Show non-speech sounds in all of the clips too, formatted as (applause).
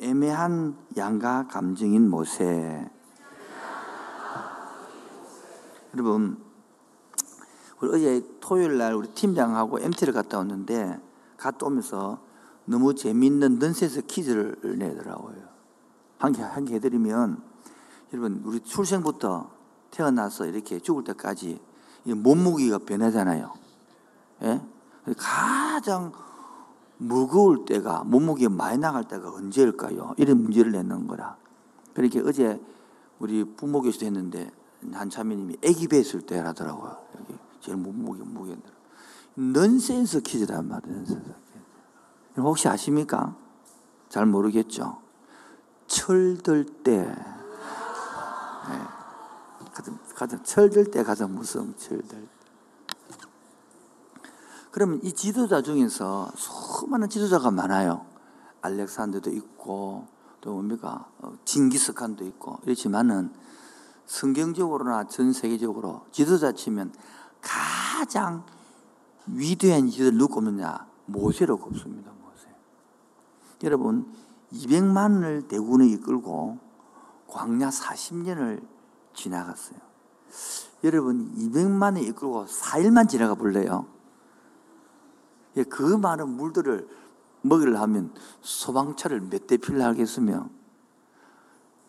애매한 양가 감정인 모세. 여러분, 우리 어제 토요일 날 우리 팀장하고 MT를 갔다 왔는데 갔다 오면서 너무 재밌는 넌센스 퀴즈를 내더라고요. 한 개, 한 개 해드리면 여러분, 우리 출생부터 태어나서 이렇게 죽을 때까지 이 몸무게가 변하잖아요. 예? 가장 무거울 때가 몸무게가 많이 나갈 때가 언제일까요? 이런 문제를 내는 거라. 그렇게 어제 우리 부모 교수도 했는데 한 자매님이 아기 배 있을 때라더라고요. 여기 제일 몸무게 무게 넌센스 퀴즈란 말이에요. 넌센스 퀴즈. 혹시 아십니까? 잘 모르겠죠. 철들 때, 네. 가장, 가장 철들 때 가장 무서운 철들. 그러면 이 지도자 중에서 수많은 지도자가 많아요. 알렉산더도 있고 또 뭡니까 어, 징기스칸도 있고 이렇지만은 성경적으로나 전 세계적으로 지도자 치면 가장 위대한 지도를 누구 꼽느냐 모세로 꼽습니다. 모세. 여러분 200만을 대군을 이끌고 광야 40년을 지나갔어요. 여러분 200만을 이끌고 4일만 지나가 볼래요? 예, 그 많은 물들을 먹이려면 소방차를 몇 대 필요 하겠으며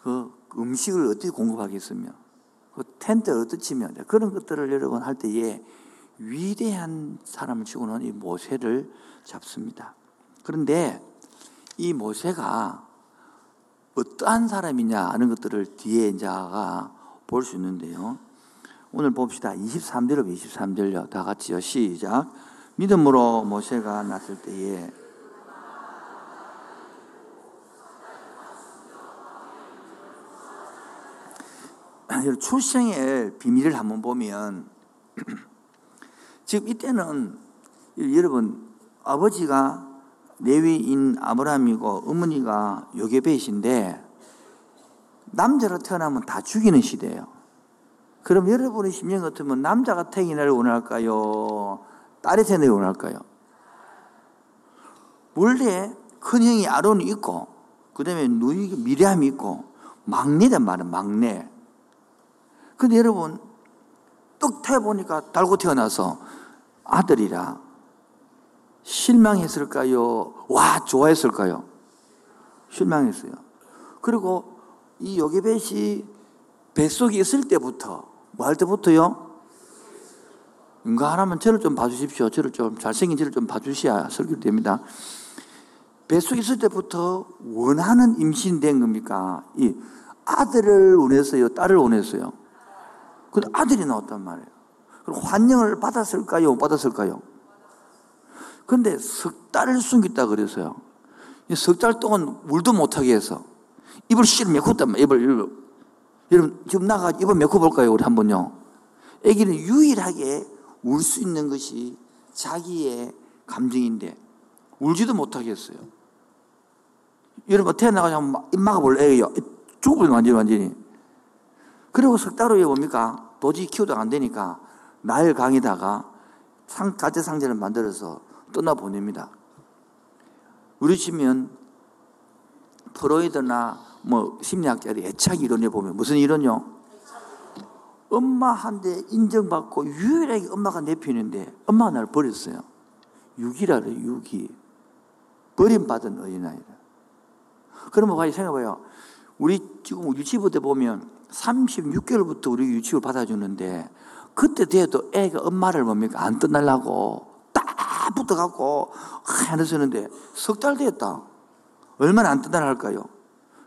그 음식을 어떻게 공급하겠으며 그 텐트를 어떻게 치며 그런 것들을 여러분 할 때에 위대한 사람을 치고는 이 모세를 잡습니다. 그런데 이 모세가 어떠한 사람이냐 하는 것들을 뒤에 이제가 볼 수 있는데요. 오늘 봅시다. 23절로 23절요. 다 같이요. 시작. 믿음으로 모세가 났을 때에 출생의 비밀을 한번 보면 (clears throat) 지금 이때는 여러분 아버지가 레위인 아브라함이고 어머니가 요게벳인데 남자로 태어나면 다 죽이는 시대예요. 그럼 여러분의 심령 같으면 남자가 태어나를 원할까요? 딸이 태어나를 원할까요? 원래 큰 형이 아론이 있고 그 다음에 누이 미리암이 있고 막내단 말이에요. 막내. 근데 여러분 떡 태어보니까 달고 태어나서 아들이라 실망했을까요? 와 좋아했을까요? 실망했어요. 그리고 이 요게벳이 뱃속에 있을 때부터 뭐 할 때부터요? 하나만 저를 좀 봐주십시오. 저를 좀 잘생긴 저를 좀 봐주셔야 설교됩니다. 뱃속에 있을 때부터 원하는 임신된 겁니까? 이 아들을 원했어요? 딸을 원했어요? 근데 아들이 나왔단 말이에요. 그럼 환영을 받았을까요? 못 받았을까요? 근데 석 달을 숨겼다 그래서요. 석 달 동안 물도 못하게 해서 입을 씨를 메꿨단 말이에요. 입을, 입을. 여러분, 지금 나가 입을 메꿔볼까요? 우리 한 번요. 아기는 유일하게 울 수 있는 것이 자기의 감정인데 울지도 못하게 했어요. 여러분, 태어나가서 입 막아볼래? 애기요. 죽어버려, 완전히, 완전히. 그리고 석 달 후에 뭡니까? 도저히 키우다 안 되니까 나일 강에다가 상, 가짜 상자를 만들어서 떠나보냅니다. 우리 치면 프로이드나 뭐 심리학자들이 애착 이론에 보면 무슨 이론요? 엄마한테 인정받고 유일하게 엄마가 내 편인데 엄마가 나를 버렸어요. 유기라 그래 유기. 버림받은 어린아이라. 그러면 봐요 생각해봐요. 우리 지금 유치부 때 보면 36개월부터 우리 유치를 받아주는데 그때 돼도 애가 엄마를 뭡니까 안 떠나려고 딱 붙어갖고 하나 쓰는데 석 달 됐다. 얼마나 안 떠나려 할까요?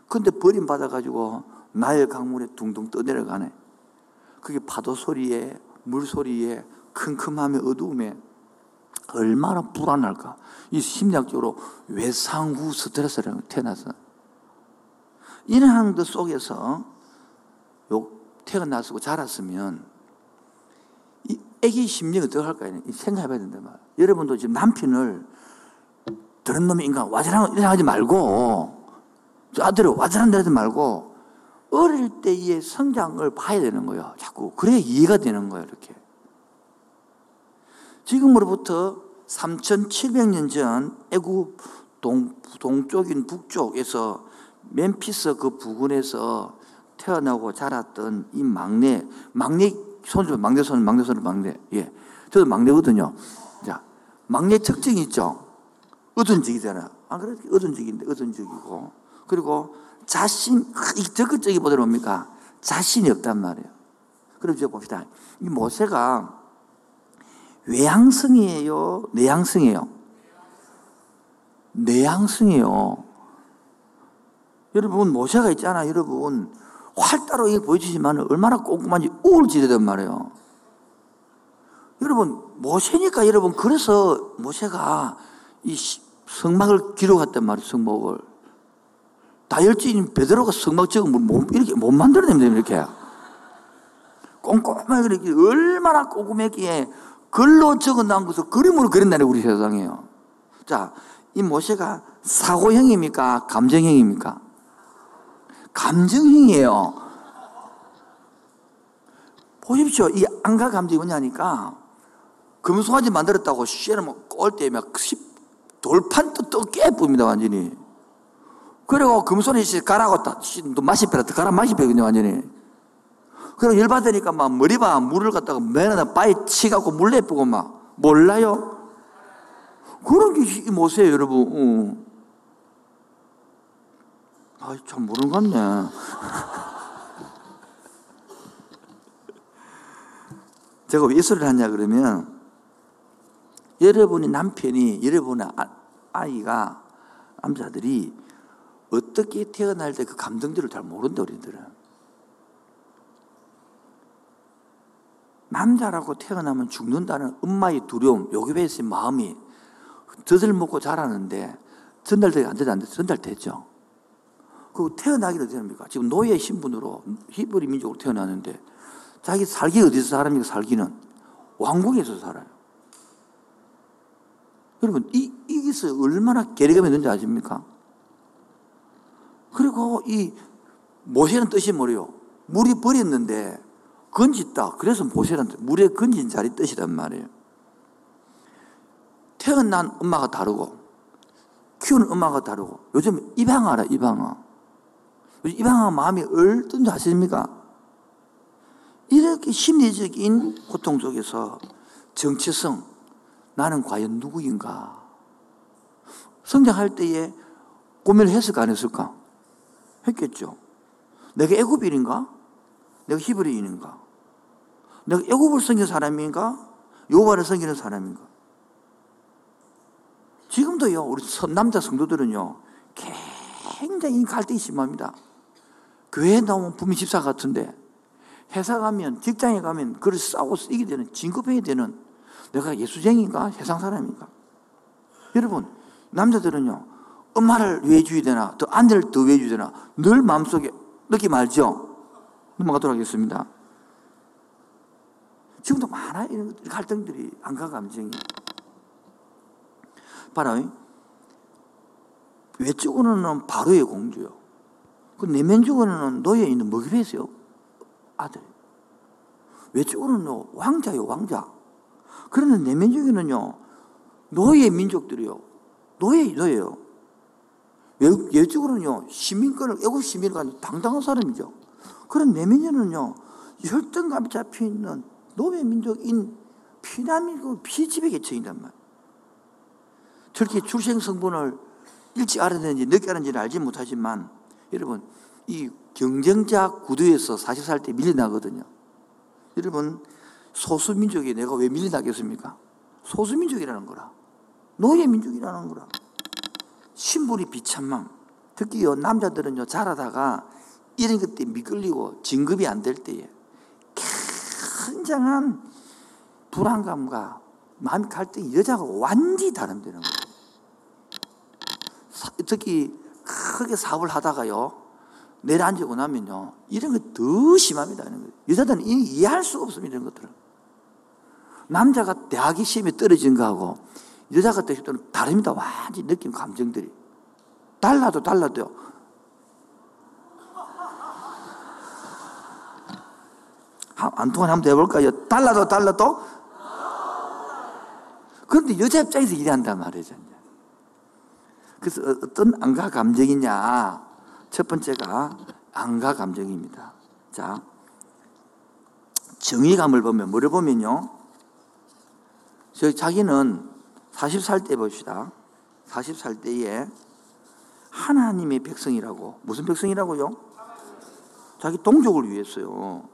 근데 버림받아가지고 나의 강물에 둥둥 떠내려가네. 그게 파도 소리에, 물 소리에, 큼큼함에, 어두움에 얼마나 불안할까. 이 심리학적으로 외상후 스트레스라는 태어나서. 이런 것 속에서 요 태어났고 자랐으면 이 애기 심리가 어떻게 할까요? 생각해봐야 된다 말. 여러분도 지금 남편을 저런 놈의 인간 와자랑 이래 하지 말고 아들을 와자랑 하지 말고 어릴 때의 성장을 봐야 되는 거예요. 자꾸 그래야 이해가 되는 거예요. 이렇게 지금으로부터 3,700년 전 애굽 동, 동쪽인 북쪽에서 멤피스 그 부근에서 태어나고 자랐던 이 막내, 막내 손주, 막내 손, 막내 손, 막내. 예. 저도 막내거든요. 자, 막내 특징이 있죠. 어둔 적이잖아. 안 그래? 어둔 적인데, 어둔 적이고. 그리고 자신, 이 적극적이 보다 뭡니까? 자신이 없단 말이에요. 그럼 이제 봅시다. 이 모세가 외향성이에요? 내향성이에요? 내향성이에요. 여러분, 모세가 있잖아, 여러분. 활달하게 보여주지만 얼마나 꼼꼼한지 우울지대단 말이에요. 여러분, 모세니까 여러분, 그래서 모세가 이 성막을 기록했단 말이에요, 성목을. 다혈질인 베드로가 성막 적으면 못, 이렇게 못 만들어냅니다, 이렇게. 꼼꼼하게 이렇게 얼마나 꼼꼼하기에 글로 적어 놓은 것을 그림으로 그린다는 우리 세상이에요. 자, 이 모세가 사고형입니까? 감정형입니까? 감정형이에요. 보십시오. 이 안가 감정이 뭐냐니까 금송아지 만들었다고 씨름 꼴때 막 돌판 또 깨쁩니다, 완전히. 그리고 금손이 가라고 맛이 빼라, 가라 맛이 빼거든요, 완전히. 그리고 열받으니까 막 머리봐 물을 갖다가 맨날 바위 치갖고 물 내쁘고 막 몰라요? 그런 게 모세요, 여러분. 응. 아, 참 모르는 것 같네. (laughs) 제가 왜 이 소리를 하냐 그러면 여러분이 남편이 여러분의 아, 아이가 남자들이 어떻게 태어날 때 그 감정들을 잘 모른다 우리들은 남자라고 태어나면 죽는다는 엄마의 두려움 요괴배의 마음이 젖을 먹고 자라는데 전달되게 안 돼. 전달되죠 그 태어나기도 됩니까? 지금 노예 신분으로 히브리 민족으로 태어나는데 자기 살기 어디서 사람이 살기는 왕국에서 살아요. 여러분, 이, 이게서 얼마나 괴리감이 있는지 아십니까? 그리고 이 모세는 뜻이 뭐래요? 물이 버렸는데 건짓다. 그래서 모세는 물에 건진 자리 뜻이란 말이에요. 태어난 엄마가 다르고 키우는 엄마가 다르고 요즘 입양아라 입양아. 이방아 마음이 얼뜬지 아십니까? 이렇게 심리적인 고통 속에서 정체성, 나는 과연 누구인가? 성장할 때에 고민을 했을까, 안 했을까? 했겠죠. 내가 애굽인인가? 내가 히브리인인가? 내가 애굽을 섬긴 사람인가? 요바를 섬기는 사람인가? 지금도요, 우리 남자 성도들은요, 굉장히 갈등이 심합니다. 교회에 나오면 분명 집사 같은데 회사 가면 직장에 가면 그걸 싸우고 쓰게 되는 진급해야 되는 내가 예수쟁인가 세상 사람인가 여러분 남자들은요 엄마를 왜 줘야 되나 또 아내를 더 왜 줘야 되나 늘 마음속에 느낌 알죠? 넘어가도록 하겠습니다 지금도 많아요 이런 갈등들이 안가 감정이 바로 외적으로는 바로의 공주요 그 내면적으로는 노예 있는 먹이배세요. 아들. 외적으로는 왕자요, 왕자. 그러나 내면적으로는요, 노예 민족들이요. 노예, 노예요. 외적으로는요, 시민권을, 애국 시민을 가진 당당한 사람이죠. 그런 내면에는요, 혈등감이 잡혀 있는 노예 민족인 피난민국 피집에 계층이란 말. 저렇게 출생 성분을 일찍 알아내는지 늦게 알았는지는 알지 못하지만 여러분, 이 경쟁자 구도에서 사실 살때 밀려나거든요. 여러분, 소수민족이 내가 왜 밀려나겠습니까? 소수민족이라는 거라. 노예민족이라는 거라. 신분이 비참함. 특히 요 남자들은요, 자라다가 이런 것 때문에 미끌리고 진급이 안 될 때에 굉장한 불안감과 마음 갈등이 여자가 완전히 다른다는 거예요. 특히 크게 사업을 하다가요. 내려앉고 나면요. 이런 거 더 심합니다. 이런 여자들은 이해할 수가 없습니다. 이런 것들을. 남자가 대학이 시험에 떨어진 거하고 여자가 떨어진 거는 다릅니다. 완전히 느낌, 감정들이. 달라도 달라도요. 안 통한 한번 해볼까요? 달라도 달라도? 그런데 여자 입장에서 일한단 말이죠. 그래서 어- 어떤 안가 감정이냐? 첫 번째가 안가 감정입니다. 자, 정의감을 보면 뭐를 보면요. 저 자기는 40살 때 봅시다. 40살 때에 하나님의 백성이라고 무슨 백성이라고요? 자기 동족을 위해서요.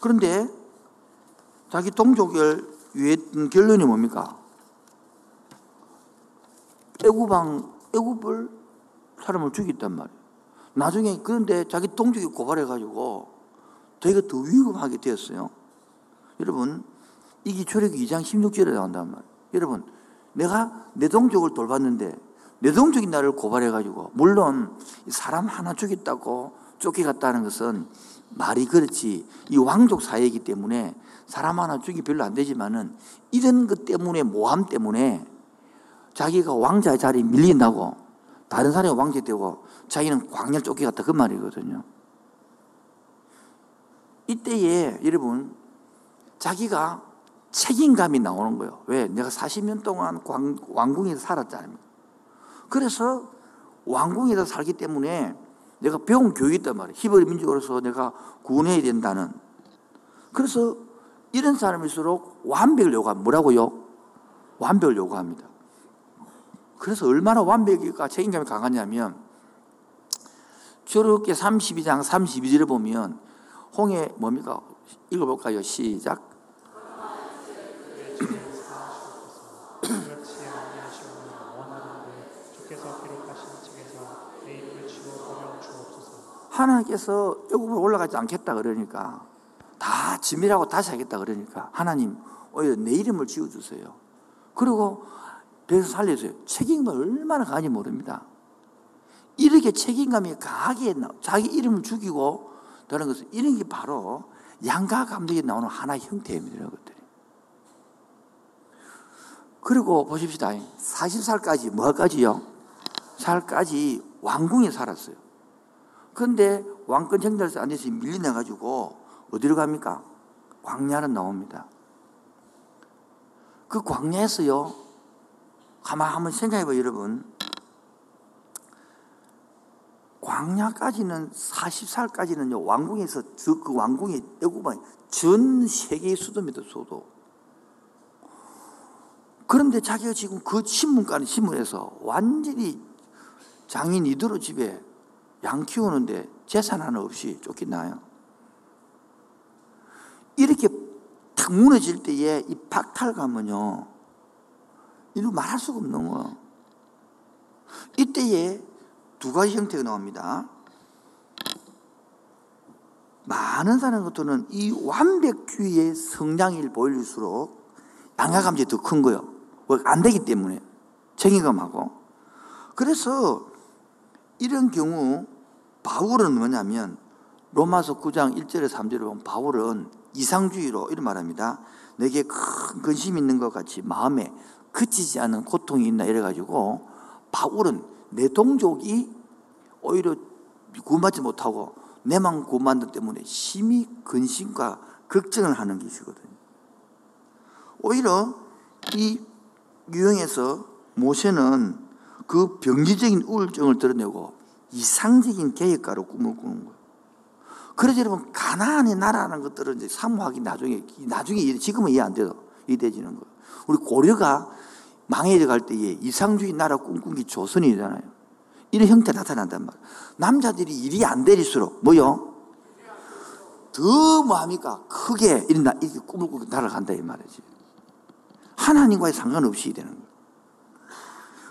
그런데 자기 동족을 위해 결론이 뭡니까? 애굽왕 애굽을 사람을 죽였단 말이에요. 나중에 그런데 자기 동족이 고발해 가지고 되게 더 위급하게 되었어요. 여러분 이게 출애굽 2장 16절에 나온단 말이에요. 여러분 내가 내 동족을 돌봤는데 내 동족이 나를 고발해가지고 물론 사람 하나 죽였다고 쫓겨갔다는 것은 말이 그렇지 이 왕족 사회이기 때문에 사람 하나 죽이 별로 안 되지만은 이런 것 때문에 모함 때문에 자기가 왕자의 자리에 밀린다고 다른 사람이 왕자 되고 자기는 광야를 쫓겨갔다 그 말이거든요. 이때에 여러분 자기가 책임감이 나오는 거예요. 왜? 내가 40년 동안 광, 왕궁에서 살았잖아요. 그래서 왕궁에서 살기 때문에 내가 배운 교육이 있단 말이에요. 히브리 민족으로서 내가 구원해야 된다는. 그래서 이런 사람일수록 완벽을 요구합니다. 뭐라고요? 완벽을 요구합니다. 그래서 얼마나 완벽이가 책임감이 강하냐면 저렇게 32장 32절에 보면 홍해 뭡니까? 읽어볼까요? 시작. 그렇지 아니하시오니 원하는데 주께서 기록하신 책에서 내 이름을 지워 버려 주옵소서. 하나님께서 애굽으로 올라가지 않겠다 그러니까 다 짐이라고 다시 하겠다 그러니까 하나님 오히려 내 이름을 지어주세요. 그리고 배에서 살려주세요. 책임감이 얼마나 강한지 모릅니다. 이렇게 책임감이 강하게 나- 자기 이름을 죽이고 다른 것은 이런 게 바로 양가 감독이 나오는 하나의 형태입니다. 그리고 보십시다. 40살까지 뭐까지요? 살까지 왕궁에 살았어요. 그런데 왕권 정달에서 안 돼서 밀려나가지고 어디로 갑니까? 광야로 나옵니다. 그 광야에서요, 가만 한번 생각해봐요, 여러분. 광야까지는 40살까지는요 왕궁에서 저그 왕궁이 애굽은 전 세계의 수도입니다 수도. 그런데 자기가 지금 그 신문가는 신문에서 완전히 장인 이대로 집에 양 키우는데 재산 하나 없이 쫓기나요? 이렇게 탁 무너질 때에 이 박탈감은요, 이거 말할 수가 없는 거예요. 이때에 두 가지 형태가 나옵니다. 많은 사람들은 이 완벽주의의 성장일 보일수록 양가 감정이 더 큰 거예요. 뭐안 되기 때문에 책임감하고. 그래서 이런 경우 바울은 뭐냐면 로마서 9장 1절에 3절에 보면 바울은 이상주의로 이런 말합니다. 내게 큰 근심이 있는 것 같이 마음에 그치지 않은 고통이 있나 이래가지고 바울은 내 동족이 오히려 구원받지 못하고 내만 구원받는 때문에 심히 근심과 걱정을 하는 것이거든요. 오히려 이 유형에서 모세는 그 병리적인 우울증을 드러내고 이상적인 계획가로 꿈을 꾸는 거예요. 그래서 여러분 가나안의 나라라는 것들은 이제 사모하기 나중에 나중에 지금은 이해 안 돼도 이해되지는 거예요. 우리 고려가 망해져 갈 때에 이상주의 나라 꿈꾼 게 조선이잖아요. 이런 형태 나타난단 말이에요. 남자들이 일이 안 되릴수록 뭐요? 더 뭐합니까? 크게 이런 나- 이렇게 꿈을 꾸고 날아간다 이 말이지. 하나님과의 상관없이 되는 거예요.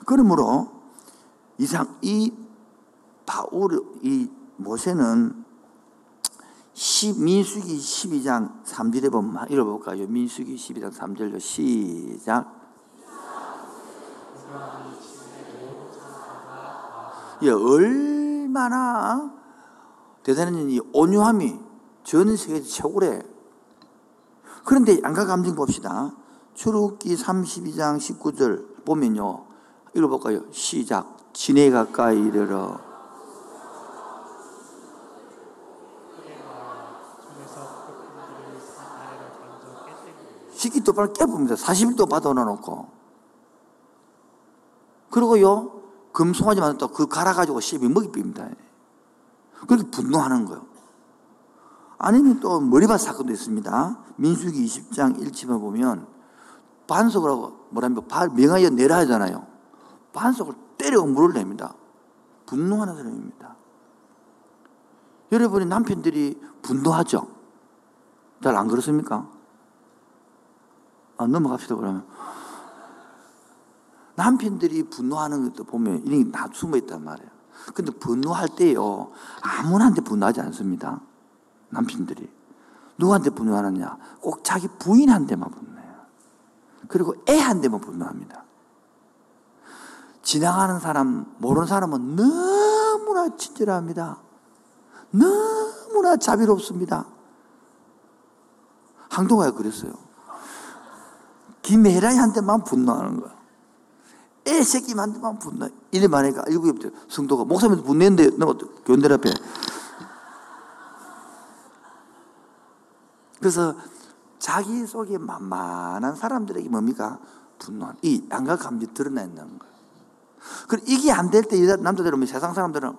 그러므로 이상 이 바울 이 모세는 시- 민수기 12장 3절에 보면 읽어볼까요? 민수기 12장 3절로 시작. 예, 얼마나 대단한 이 온유함이 전 세계 최고래. 그런데 양가 감정 봅시다. 출애굽기 32장 19절 보면요. 읽어볼까요? 시작. 진해 가까이 이르러 식기 똑바로 깨봅니다. 40일 동안 받아놔 놓고. 그리고요, 금송아지 또그 갈아가지고 씹이 먹이 빕니다. 그렇게 분노하는 거예요. 아니면 또 머리밭 사건도 있습니다. 민수기 20장 1집에 보면 반석으로 뭐라면 발 명하여 내라 하잖아요. 반석을 때려 물을 냅니다. 분노하는 사람입니다. 여러분이 남편들이 분노하죠? 잘 안 그렇습니까? 아, 넘어갑시다, 그러면. 남편들이 분노하는 것도 보면 이런 게다 숨어 있단 말이에요. 근데 분노할 때요, 아무나한테 분노하지 않습니다. 남편들이. 누구한테 분노하느냐? 꼭 자기 부인한테만 분노해요. 그리고 애한테만 분노합니다. 지나가는 사람, 모르는 사람은 너무나 친절합니다. 너무나 자비롭습니다. 항동아가 그랬어요. 김혜란이한테만 분노하는 거야. 애 새끼한테만 분노. 이래 말하니까 일곱 개 성도가 목사님한테 분노했는데 너 교인들 앞에. 그래서 자기 속에 만만한 사람들에게 뭡니까? 분노한. 이 양가 감지 드러나 있는 거예요. 이게 안 될 때 남자들은 세상 사람들은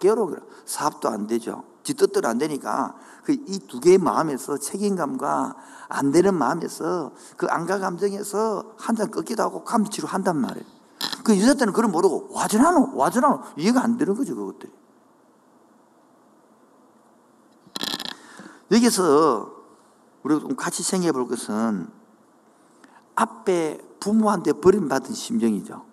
괴로워. 사업도 안 되죠. 지 뜻대로 안 되니까 그 이 두 개의 마음에서 책임감과 안 되는 마음에서 그 안가 감정에서 한 잔 꺾기도 하고 감치로 한단 말이에요. 그 여자 때는 그걸 모르고 와전하노 와전하노 이해가 안 되는 거죠 그것들이. 여기서 우리가 좀 같이 생각해 볼 것은 앞에 부모한테 버림받은 심정이죠.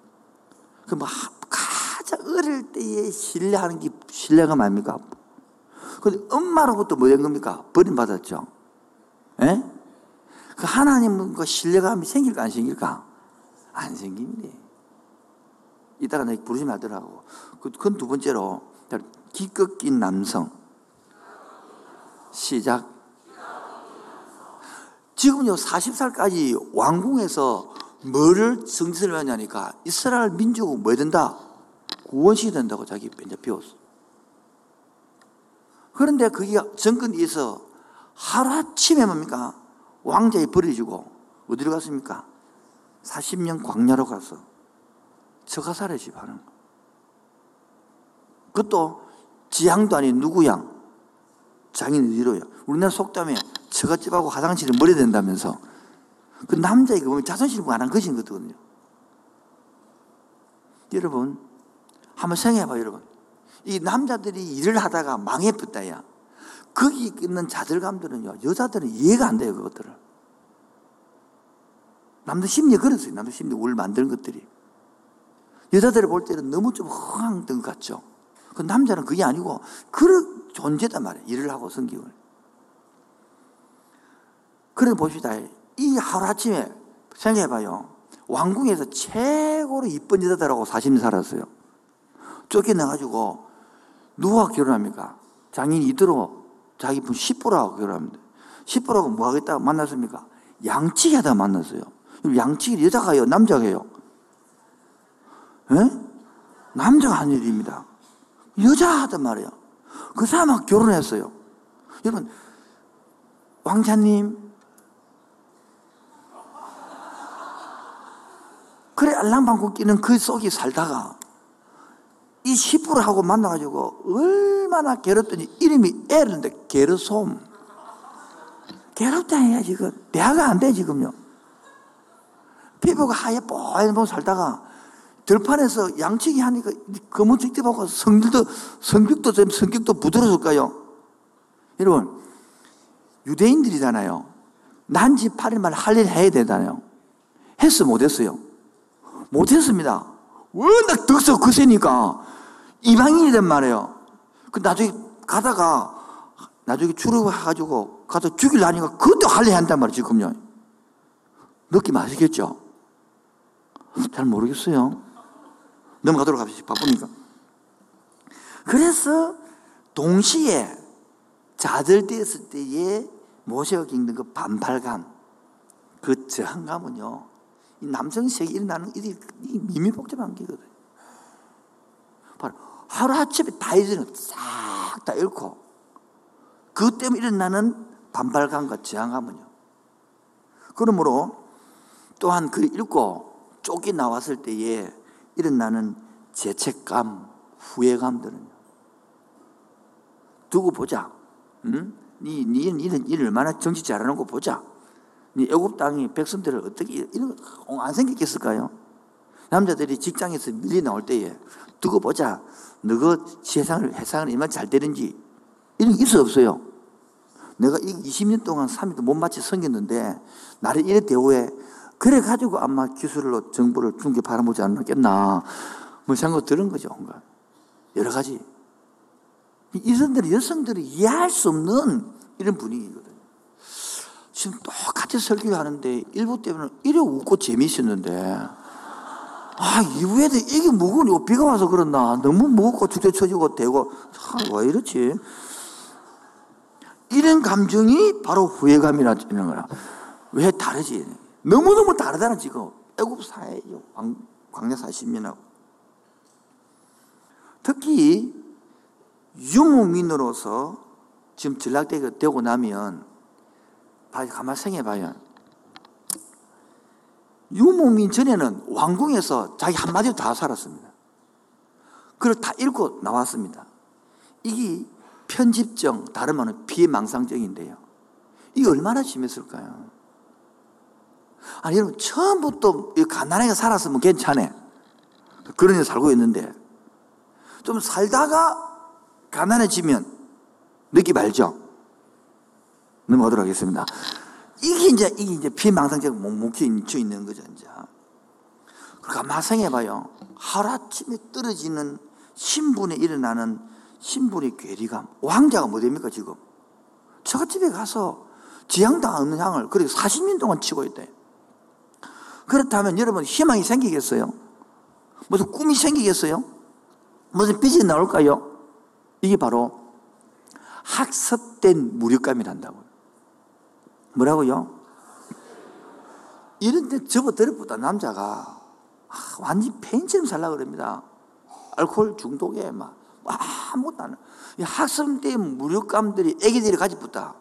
그뭐 가장 어릴 때에 신뢰하는 게 신뢰가 뭡니까? 근데 엄마로부터 뭐된 겁니까? 버림받았죠. 예? 그 하나님과 신뢰감이 생길까 안 생길까? 안 생깁니다. 이따가 내가 부르시면 하더라고. 그건 두 번째로 기껏긴 남성. 시작. 지금요 40살까지 왕궁에서 뭐를 성질을 하냐니까 이스라엘 민족은 뭐 된다? 구원시 된다고 자기 이제 배웠어. 그런데 그게 정권에서 하루아침에 뭡니까? 왕자에 버려지고 어디로 갔습니까? 40년 광야로 가서 저가살의 집 하는 거. 그것도 지향도 아닌 누구 양? 장인 어디로요? 우리나라 속담에 처갓집하고 화장실을 머리 된다면서 그 남자에게 보면 자존심 안한 것인 거거든요. 여러분, 한번 생각해봐요, 여러분. 이 남자들이 일을 하다가 망해붙다야. 거기 있는 자들감들은요, 여자들은 이해가 안 돼요, 그것들을. 남들 심리 그랬어요. 남들 심리 울 만드는 것들이. 여자들을 볼 때는 너무 좀 허황된 것 같죠. 그 남자는 그게 아니고, 그런 존재단 말이에요. 일을 하고 성경을. 그래 봅시다. 이 하루아침에 생각해봐요. 왕궁에서 최고로 이쁜 여자들하고 40년 살았어요. 쫓겨나가지고 누가 결혼합니까? 장인 이대로 자기 분 10%하고 결혼합니다. 10%하고 뭐 하겠다 만났습니까? 양치기 하다 만났어요. 양치기 여자가요? 남자가요? 에? 남자가 한 일입니다. 여자 하단 말이에요. 그 사람하고 결혼했어요. 여러분, 왕자님, 그래 알랑방구 끼는 그 속에 살다가 이 10%하고 만나가지고 얼마나 괴롭더니 이름이 애는데 게르솜. 괴롭다 해야 지금. 대화가 안 돼, 지금요. 피부가 하얘 뽀얀 살다가 들판에서 양치기 하니까 검은 찍대 보고 성질도, 성격도 좀 성격도 부드러워질까요? 여러분, 유대인들이잖아요. 난지 8일만 할 일 해야 되잖아요. 했어, 못했어요? 못했습니다. 워낙 덕서 거세니까 이방인이란 말이에요. 그 나중에 가다가 나중에 출입해가지고 가서 죽일라니까 그것도 할래 한단 말이에요, 지금요. 느낌 아시겠죠? 잘 모르겠어요. 넘어가도록 합시다. 바쁘니까. 그래서 동시에 자들되었을 때에 모세가 겪는 그 반발감, 그 저항감은요, 남성 세계 일어나는 이 미미복잡한 게거든. 바로 하루아침에 다 잊어는 싹다 잃고 그 때문에 일어나는 반발감과 저항감은요. 그러므로 또한 그 읽고 쫓기 나왔을 때에 일어나는 죄책감, 후회감들은요. 두고 보자. 응? 니, 니, 니는 일 얼마나 정치 잘하는 거 보자. 니 애굽 땅이 백성들을 어떻게 이런 거안 생겼겠을까요? 남자들이 직장에서 밀리 나올 때에 두고 보자. 너가 세상을 해상을 얼마나 잘 되는지 이런 게 있어 없어요. 내가 이 20년 동안 3일도 못 맞춰 섬겼는데 나를 이래 대우해. 그래 가지고 아마 기술로 정부를 중개 바라보지 않았겠나. 뭐 생각 들은 거죠. 뭔가. 여러 가지. 이성들이 여성들이 이해할 수 없는 이런 분위기거든요. 지금 똑같이 설교하는데 일부 때문에 이래 웃고 재미있었는데 아 이후에도 이게 무거운 비가 와서 그렇나 너무 무겁고 죽대 쳐지고 되고 참, 왜 이렇지 이런 감정이 바로 후회감이라 는 거야 왜 다르지 너무너무 다르다는 지금 애굽 사회 광야 40년하고 특히 유목민으로서 지금 전락되고 나면 가만 생각해봐요. 유목민 전에는 왕궁에서 자기 한마디로 다 살았습니다. 그걸 다 읽고 나왔습니다. 이게 편집정, 다른 말은 비망상적인데요. 이게 얼마나 심했을까요? 아니, 여러분, 처음부터 가난하게 살았으면 괜찮아. 그런 데 살고 있는데, 좀 살다가 가난해지면 느끼 말죠? 넘어가도록 하겠습니다. 이게 이제, 이게 이제 피망상적 묵묵히 있는 거죠, 이제. 그러니까 마상해봐요. 하루아침에 떨어지는 신분에 일어나는 신분의 괴리감. 왕자가 뭐 됩니까, 지금? 저집에 가서 지향당 없는 향을 그리고 40년 동안 치고 있대. 그렇다면 여러분 희망이 생기겠어요? 무슨 꿈이 생기겠어요? 무슨 빛이 나올까요? 이게 바로 학습된 무력감이란다고요. 뭐라고요? 이런 데 접어들어보다 남자가 아, 완전 팬처럼 살라 그럽니다. 알코올 중독에 막 아무것도 안 해. 학생때 무력감들이 애기들이 가지 붙다.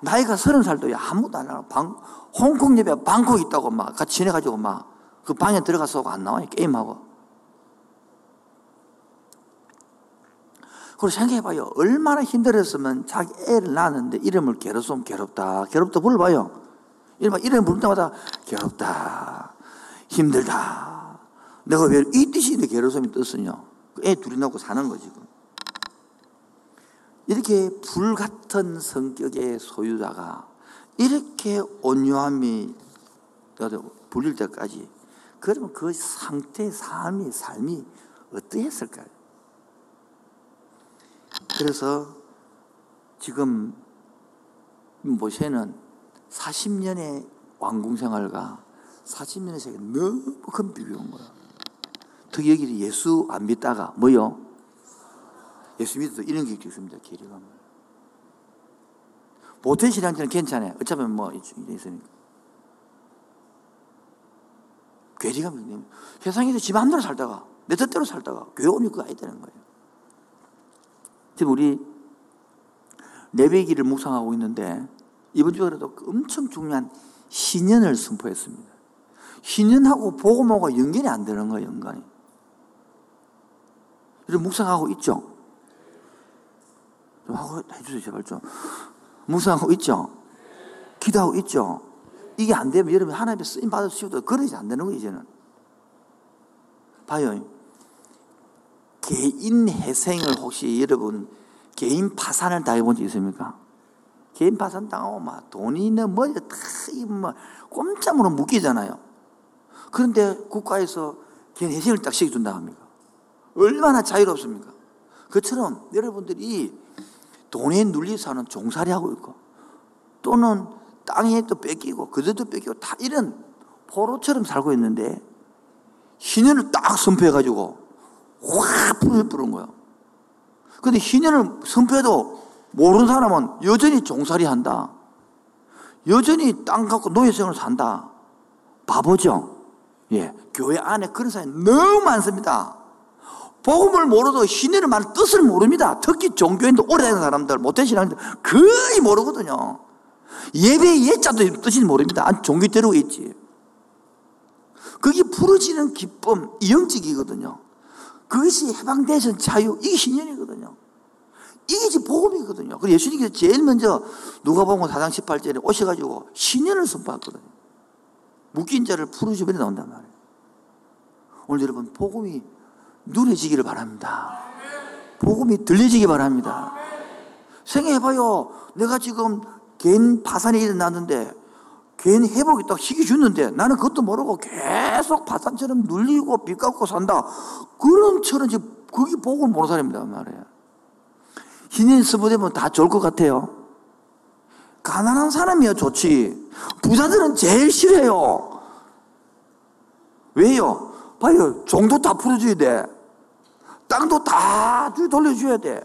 나이가 서른 살도 아무것도 안 하고 방, 홍콩 예배 방콕 있다고 막 같이 지내가지고 막 그 방에 들어가서 안 나와요. 게임하고. 그리고 생각해봐요. 얼마나 힘들었으면 자기 애를 낳았는데 이름을 괴롭으면 괴롭다. 괴롭다 불러봐요. 이름, 이름 부를 때마다 괴롭다. 힘들다. 내가 왜이내 괴로움이 뜻은요. 그애 둘이 낳고 사는 거지. 이렇게 불 같은 성격의 소유자가 이렇게 온유함이 불릴 때까지 그러면 그 상태의 삶이, 삶이 어떠했을까요? 그래서 지금 모세는 40년의 왕궁 생활과 40년의 세계 너무 큰 비교인 거야. 특히 여기 예수 안 믿다가 뭐요? 예수 믿어도 이런 게 있습니다. 계리감. 모태 신앙자는 괜찮아요. 어차피 뭐 있으니까. 괴리감이 세상에서 지 마음대로 살다가 내 뜻대로 살다가 교회 오니까 아야 되는 거예요. 지금 우리 내배기를 묵상하고 있는데 이번 주에도 엄청 중요한 신년을 선포했습니다. 신년하고 복음하고 연결이 안 되는 거예요, 연관이. 이런 묵상하고 있죠? 좀 하고 해주세요, 제발 좀. 묵상하고 있죠? 기도하고 있죠? 이게 안 되면 여러분 하나님의 쓰임 받을 수 있어도 그러지 안 되는 거예요, 이제는. 봐요. 개인 회생을 혹시 여러분 개인 파산을 당해본 적 있습니까? 개인 파산 당하고 막 돈이 있는 뭐, 뭐, 꼼짝으로 묶이잖아요. 그런데 국가에서 개인 회생을 딱 시켜준다 합니까? 얼마나 자유롭습니까? 그처럼 여러분들이 돈에 눌리 사는 종살이 하고 있고 또는 땅에 또 뺏기고 그들도 뺏기고 다 이런 포로처럼 살고 있는데 신년을 딱 선포해가지고 확 불을 뿌는 거야. 근데 희년을 선포해도 모르는 사람은 여전히 종살이 한다. 여전히 땅 갖고 노예생을 산다. 바보죠? 예. 교회 안에 그런 사람이 너무 많습니다. 복음을 모르도 신의를 말 뜻을 모릅니다. 특히 종교인도 오래된 사람들, 못된 신앙들 거의 모르거든요. 예배의 예자도 뜻이 모릅니다. 안 종교 대로 있지. 그게 부러지는 기쁨, 이영적이거든요. 그것이 해방되신 자유, 이게 신년이거든요. 이게 복음이거든요. 그래서 예수님께서 제일 먼저 누가 보면 4장 18절에 오셔가지고 신년을 선포했거든요. 묶인 자를 풀어주면 나온단 말이에요. 오늘 여러분, 복음이 누려지기를 바랍니다. 복음이 들려지기 바랍니다. 생각해봐요. 내가 지금 개인 파산이 일어났는데, 개인 회복이 딱 시기 주는데, 나는 그것도 모르고 계속 파산처럼 눌리고 빚 갚고 산다. 그런 처럼 지금, 그게 복음을 모르는 사람입니다. 말이에요. 신인 스무되면 다 좋을 것 같아요. 가난한 사람이야 좋지. 부자들은 제일 싫어요. 왜요? 봐요. 종도 다 풀어줘야 돼. 땅도 다 돌려줘야 돼.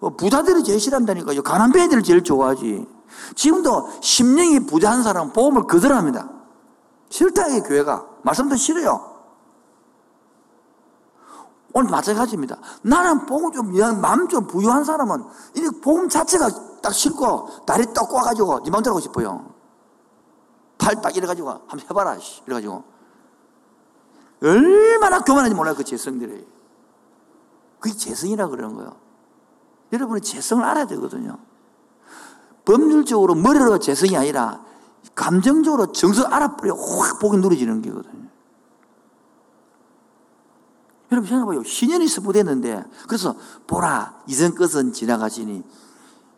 어, 부자들이 제일 싫어한다니까요. 가난배 애들 제일 좋아하지. 지금도 심령이 부자한 사람은 보험을 거절합니다. 싫다, 이 교회가. 말씀도 싫어요. 오늘 마찬가지입니다. 나는 복음 좀, 마음 좀 부유한 사람은, 이 복음 자체가 딱 싫고, 다리 떡 꽈가지고, 네 마음대로 하고 싶어요. 팔 딱 이래가지고, 한번 해봐라, 이래가지고. 얼마나 교만한지 몰라요, 그 재성들이. 그게 재성이라 그러는 거예요. 여러분은 재성을 알아야 되거든요. 법률적으로 머리로 재성이 아니라, 감정적으로 정서 알아버려 확 복이 누려지는 거거든요. 여러분 생각해봐요. 신년이 스포됐는데 그래서 보라 이전 것은 지나가시니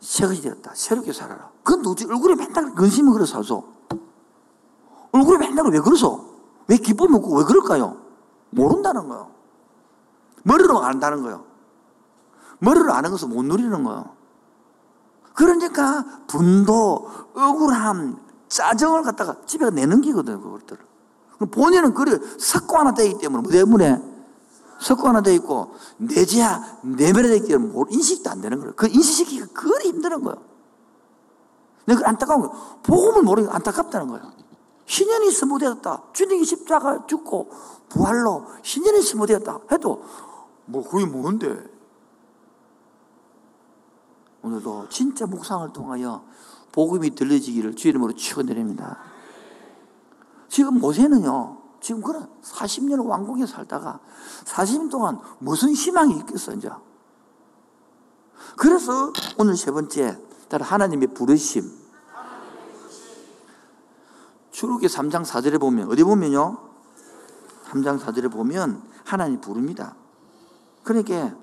새 것이 되었다. 새롭게 살아라. 그건 도대체 얼굴에 맨날 근심을 걸어 살소. 얼굴에 맨날 왜 그러소? 왜 기쁨이 없고 왜 그럴까요? 모른다는 거요. 머리로 안다는 거요. 머리로 아는 것을 못 누리는 거요. 그러니까 분도, 억울함, 짜증을 갖다가 집에 내는 기거든요, 그것들을. 본인은 그래, 섞고 하나 되기 때문에, 뭐 때문에 석고 하나 돼 있고 내지야 내면에 되기 때문에 인식도 안 되는 거예요. 그 인식시키기가 그리 힘든 거예요. 내가 안타까운 거예요. 복음을 모르니까 안타깝다는 거예요. 신년이 스무되었다. 주님이 십자가 죽고 부활로 신년이 스무되었다. 해도 뭐 그게 뭔데? 오늘도 진짜 묵상을 통하여 복음이 들려지기를 주의 이름으로 축원드립니다. 지금 모세는요. 지금 그런 40년 왕궁에 살다가 40년 동안 무슨 희망이 있겠어, 이제. 그래서 오늘 세 번째, 하나님의 부르심. 출애기 3장 4절에 보면, 어디 보면요? 3장 4절에 보면 하나님 부릅니다. 그러니까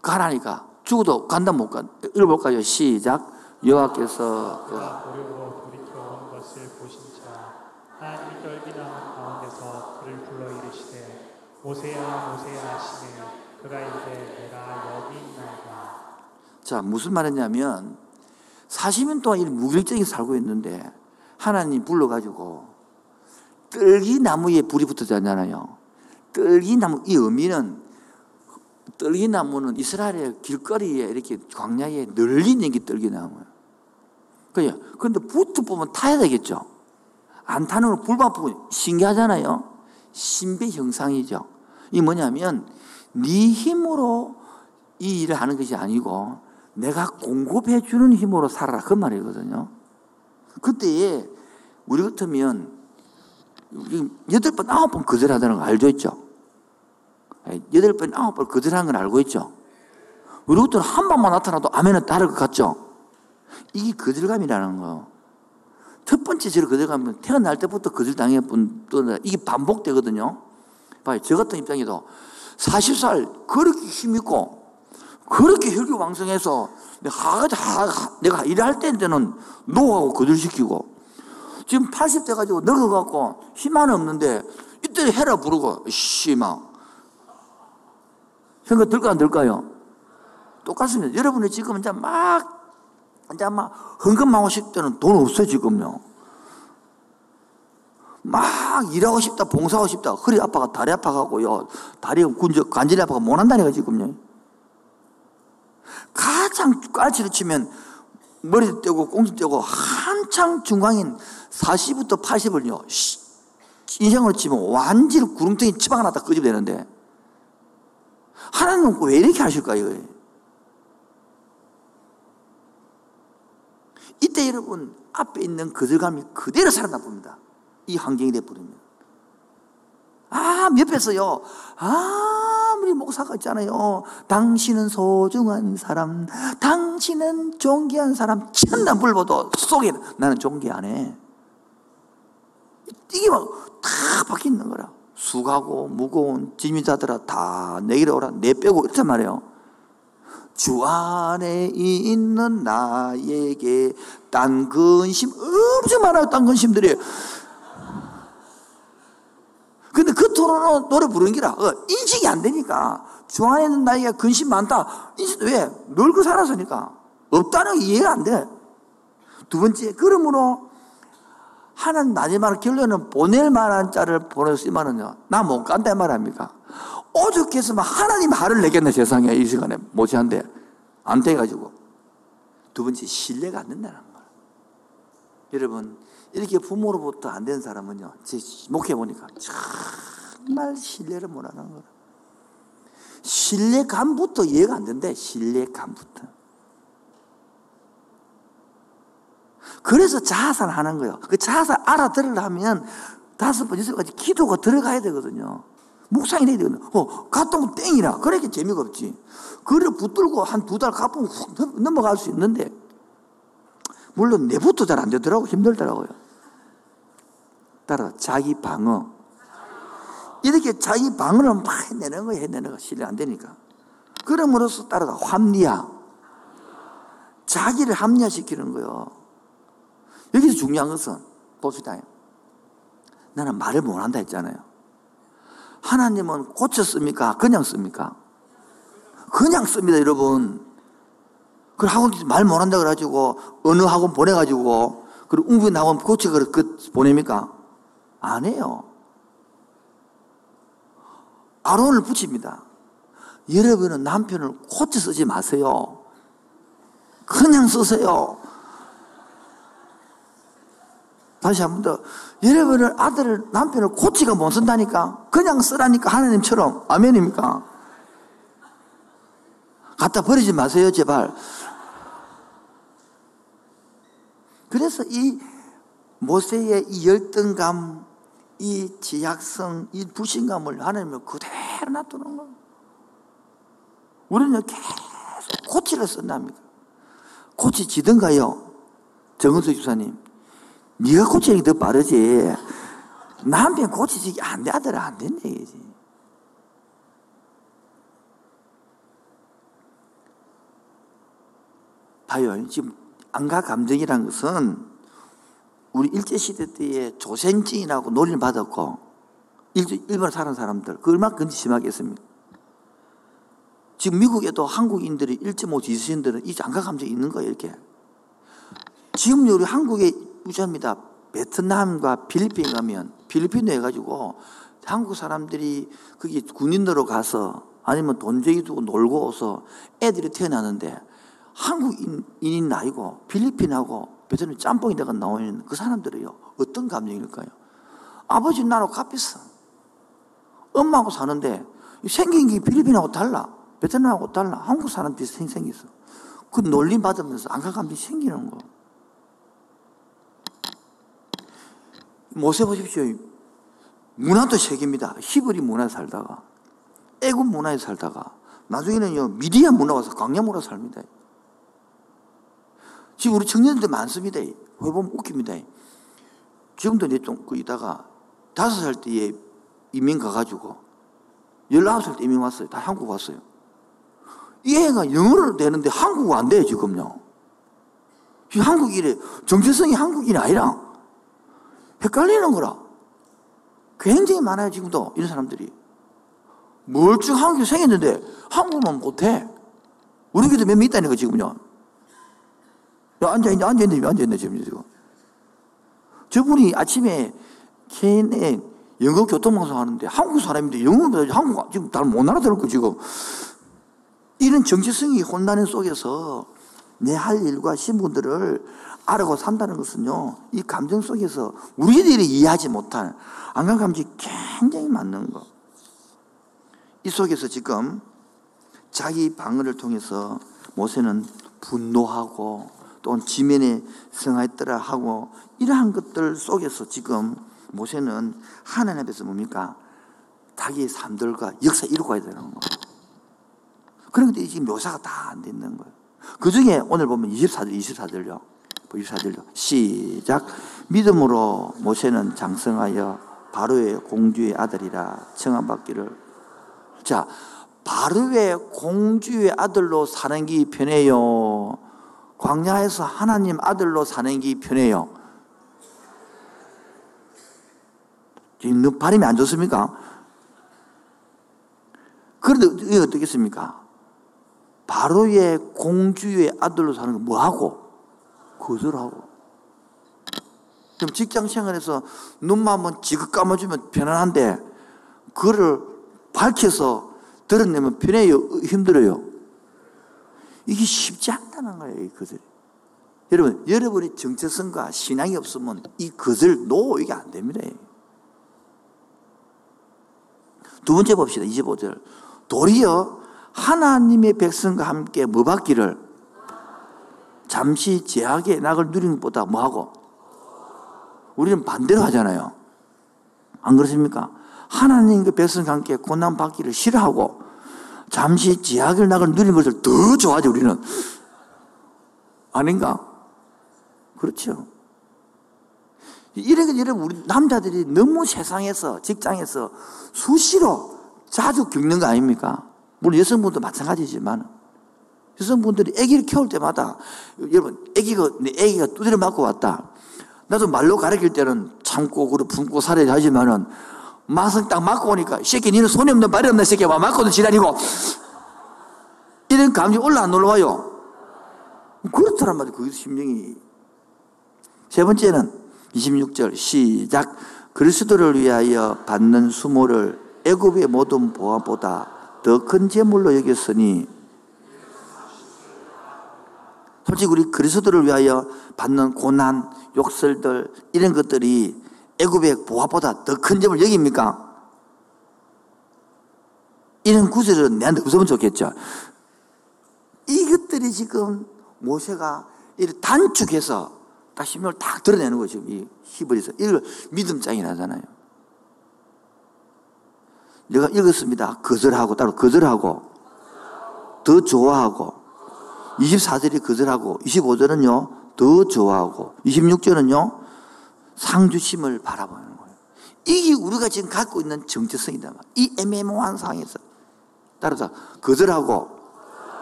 가라니까 죽어도 간다 못 간. 읽어볼까요? 시작. 여호와께서 보력으로 돌이켜 온 것을 보신 자 하나님이 떨기나 가운데서 그를 불러 이르시되 모세야 모세야 하시네 그가 이르되 내가 여기 있나이다 자, 무슨 말이냐면 40년 동안 이 무길적인 살고 있는데 하나님 불러가지고 떨기 나무에 불이 붙었잖아요. 떨기 나무, 이 의미는 떨기 나무는 이스라엘의 길거리에 이렇게 광야에 널리 있는 게 떨기 나무예요. 그냥, 근데 붙어 보면 타야 되겠죠. 안 타는 걸 불만 보고 신기하잖아요. 신비 형상이죠. 이 뭐냐면 네 힘으로 이 일을 하는 것이 아니고 내가 공급해 주는 힘으로 살아라 그 말이거든요. 그때에 우리 같으면 여덟 번 아홉 번 거절하다는 거 알죠 있죠? 여덟 번 아홉 번 거절하는 건 알고 있죠? 우리 같으면 한 번만 나타나도 아멘은 따를 것 같죠? 이게 거절감이라는 거예요. 첫 번째 저를 거절하면 태어날 때부터 거절당해 본, 또 이게 반복되거든요. 봐요. 저 같은 입장에도 40살 그렇게 힘있고 그렇게 혈기왕성해서 내가, 내가 일할 때는 노하고 거절시키고 지금 80대 가지고 늙어갖고 힘만 없는데 이때 해라 부르고 씨마 생각 들까 안 들까요? 똑같습니다. 여러분이 지금 이제 막 이제 아마 헌금하고 싶을 때는 돈 없어요, 지금요. 막 일하고 싶다, 봉사하고 싶다. 허리 아파가 다리 아파가고요. 다리 군저 관절이 아파가 못 한다니까, 지금요. 가장 깔치를 치면 머리 떼고 꽁지 떼고 한창 중앙인 40부터 80을요. 인생으로 치면 완전히 구름덩이 치방 하나 다 끄집어내는데 하나님은 왜 이렇게 하실까요? 이때 여러분 앞에 있는 거절감이 그대로 살아나 봅니다. 이 환경이 돼버리면. 아, 옆에서요. 아무리 목사가 있잖아요. 당신은 소중한 사람, 당신은 존귀한 사람, 천단 불보도 속에 나는 존귀 안 해. 이게 막다 바뀌는 거라. 수가고 무거운 짐이자들아 다 내기로 오라. 내 빼고 이렇단 말이에요. 주 안에 있는 나에게 딴 근심 엄청 많아요. 딴 근심들이. 근데 그 토론은 노래 부르는 기라 어, 인식이 안 되니까 주 안에 있는 나에게 근심 많다. 인식 왜? 놀고 살았으니까 없다는 게 이해가 안 돼. 두 번째 그러므로 하나님 마지막 결론은 보낼 만한 자를 보냈으면은요 나 못 간다 말합니까? 오죽했으면 하나님 화를 내겠네 세상에 이 시간에 못지한데 안 돼가지고 두 번째 신뢰가 안 된다는 거예요. 여러분 이렇게 부모로부터 안 된 사람은요 제 목회 보니까 정말 신뢰를 못 하는 거예요. 신뢰감부터 이해가 안 된대 신뢰감부터. 그래서 자아산하는 거예요. 그 자아산 알아들으려면 다섯 번, 여섯 번까지 기도가 들어가야 되거든요. 묵상이 돼야 되거든요. 어, 갔다 오면 땡이라. 그러니까 재미가 없지. 그를 붙들고 한 두달훅 넘어갈 수 있는데, 물론 내부터 잘 안 되더라고. 힘들더라고요. 따라 자기 방어. 이렇게 자기 방어를 막 해내는 거야, 해내는 거. 실례 안 되니까. 그럼으로써 따라가 합리화. 자기를 합리화시키는 거예요. 여기서 중요한 것은 봅시다. 나는 말을 못한다 했잖아요. 하나님은 고쳤습니까? 그냥 씁니까? 그냥 씁니다, 여러분. 그 학원 말 못한다 그래가지고 어느 학원 보내가지고 그리고 웅빈 학원 고쳐 그 보냅니까? 안 해요. 아론을 붙입니다. 여러분은 남편을 고쳐 쓰지 마세요. 그냥 쓰세요. 다시 한 번 더. 여러분을 아들을, 남편을 고치가 못 쓴다니까? 그냥 쓰라니까 하나님처럼. 아멘입니까? 갖다 버리지 마세요, 제발. 그래서 이 모세의 이 열등감, 이 지약성, 이 불신감을 하나님은 그대로 놔두는 거예요. 우리는 계속 고치를 쓴답니다. 고치지든가요? 정은수 집사님. 네가 고치는 게 더 빠르지. 남편 고치지 안 돼, 아들 안 된다, 얘기지. 봐요. 지금 안가 감정이란 것은 우리 일제시대 때에 조생증이라고 놀림을 받았고, 일본에 사는 사람들, 그 얼마나 근지 심하겠습니까? 지금 미국에도 한국인들이 1.5 지수인들은 이 안가 감정이 있는 거예요, 이렇게. 지금 우리 한국에 우시합니다. 베트남과 필리핀 가면 필리핀에 해가지고 한국 사람들이 거기 군인으로 가서 아니면 돈쟁이 두고 놀고 와서 애들이 태어나는데 한국인인 아니고 필리핀하고 베트남 짬뽕이 내가 나오는 그 사람들이요. 어떤 감정일까요? 아버지 나하고 값비싸. 엄마하고 사는데 생긴 게 필리핀하고 달라. 베트남하고 달라. 한국 사람들이 생겼어. 그 놀림 받으면서 안가 감정이 생기는 거. 모세 보십시오. 문화도 세계입니다. 히브리 문화에 살다가, 애국 문화에 살다가, 나중에는요, 미디어 문화 와서 광야 문화 삽니다. 지금 우리 청년들 많습니다. 해보면 웃깁니다. 지금도 내좀 그 있다가 다섯 살 때에 이민 가가지고, 열아홉 살 때 이민 왔어요. 다 한국 왔어요. 이 애가 영어를 되는데 한국어 안 돼요, 지금요. 지금 한국인이, 정체성이 한국인이 아니라, 헷갈리는 거라. 굉장히 많아요, 지금도. 이런 사람들이. 멀쩡한 게 생겼는데, 한국만 못해. 우리 교도 몇명 있다니까, 지금요. 야, 앉아있네, 앉아있네, 앉아있네, 지금. 지금. 저분이 아침에 KN에 영어 교통방송 하는데, 한국 사람인데, 영어보다 한국, 지금 잘 못 알아들었고, 지금. 이런 정체성이 혼란의 속에서 내 할 일과 신분들을 알고 산다는 것은요, 이 감정 속에서 우리들이 이해하지 못할 안감 감정이 굉장히 많는 거. 이 속에서 지금 자기 방어를 통해서 모세는 분노하고 또 지면에 성하였더라 하고 이러한 것들 속에서 지금 모세는 하나님 앞에서 뭡니까? 자기 삶들과 역사 이루고 가야 되는 거예요. 그런데 지금 묘사가 다 안 되는 거예요. 그 중에 오늘 보면 24절, 24절요. 24절요. 시작. 믿음으로 모세는 장성하여 바로의 공주의 아들이라 청함받기를. 자, 바로의 공주의 아들로 사는 게 편해요. 광야에서 하나님 아들로 사는 게 편해요. 지금 발음이 안 좋습니까? 그런데 이게 어떻겠습니까? 바로의 공주의 아들로 사는 거 뭐하고? 거절하고. 그럼 직장 생활에서 눈만 한번 지긋 감아주면 편안한데, 그거를 밝혀서 드러내면 편해요? 힘들어요? 이게 쉽지 않다는 거예요, 이 거절. 여러분, 여러분의 정체성과 신앙이 없으면 이 거절 노, 이게 안 됩니다. 두 번째 봅시다. 25절. 도리어 하나님의 백성과 함께 뭐 받기를 잠시 제약의 낙을 누리는 것보다 뭐하고? 우리는 반대로 하잖아요. 안 그렇습니까? 하나님과 백성과 함께 고난 받기를 싫어하고 잠시 제약의 낙을 누리는 것을 더 좋아하죠, 우리는. 아닌가? 그렇죠. 이런 게 여러분, 우리 남자들이 너무 세상에서, 직장에서 수시로 자주 겪는 거 아닙니까? 물론 여성분도 마찬가지지만 여성분들이 아기를 키울 때마다 여러분 아기가 내 아기가 두드려 맞고 왔다. 나도 말로 가르칠 때는 참고 그러 품고 살아야 하지만은 맛은 딱 맞고 오니까 새끼 니는 손이 없는 발이 없는 새끼 와 맞고도 지랄이고 이런 감정이 올라 안 올라와요. 그렇더란 말이에요. 그 심정이. 세 번째는 26절 시작 그리스도를 위하여 받는 수모를 애굽의 모든 보화보다 더 큰 재물로 여겼으니 솔직히 우리 그리스도를 위하여 받는 고난, 욕설들 이런 것들이 애굽의 보화보다 더큰 재물 여깁니까? 이런 구절은 내한테 없으면 좋겠죠. 이것들이 지금 모세가 단축해서 딱 신명을 딱 드러내는 거죠. 이 히브리서. 이걸 믿음장이라잖아요. 내가 읽었습니다. 거절하고, 따로 거절하고, 더 좋아하고, 24절이 거절하고, 25절은요, 더 좋아하고, 26절은요, 상주심을 바라보는 거예요. 이게 우리가 지금 갖고 있는 정체성이다. 이 애매모호한 상황에서. 따라서, 거절하고,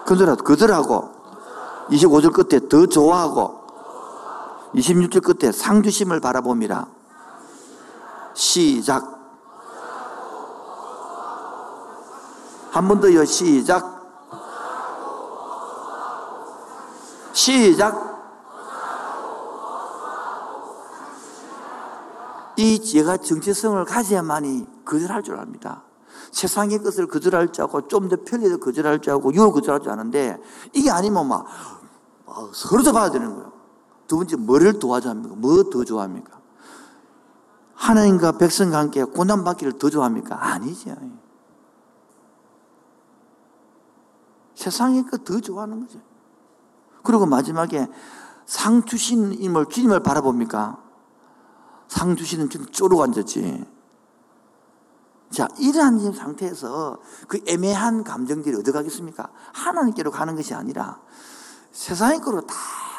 거절하고, 거절하고, 25절 끝에 더 좋아하고, 26절 끝에 상주심을 바라봅니다. 시작. 한 번 더요. 시작. 시작. 이 제가 정체성을 가져야만이 거절할 줄 압니다. 세상의 것을 거절할 줄 알고 좀 더 편리를 거절할 줄 알고 유혹 거절할 줄 아는데 이게 아니면 막 서로 잡아야 되는 거예요. 두 번째 뭐를 도와줘야 합니까? 뭐 더 좋아합니까? 하나님과 백성과 함께 고난받기를 더 좋아합니까? 아니죠. 세상의 것 더 좋아하는 거죠. 그리고 마지막에 상 주신 인물, 주님을 바라봅니까? 상 주시는 좀 쪼르고 앉았지. 자, 이러한 상태에서 그 애매한 감정들이 어디 가겠습니까? 하나님께로 가는 것이 아니라 세상의 거로 다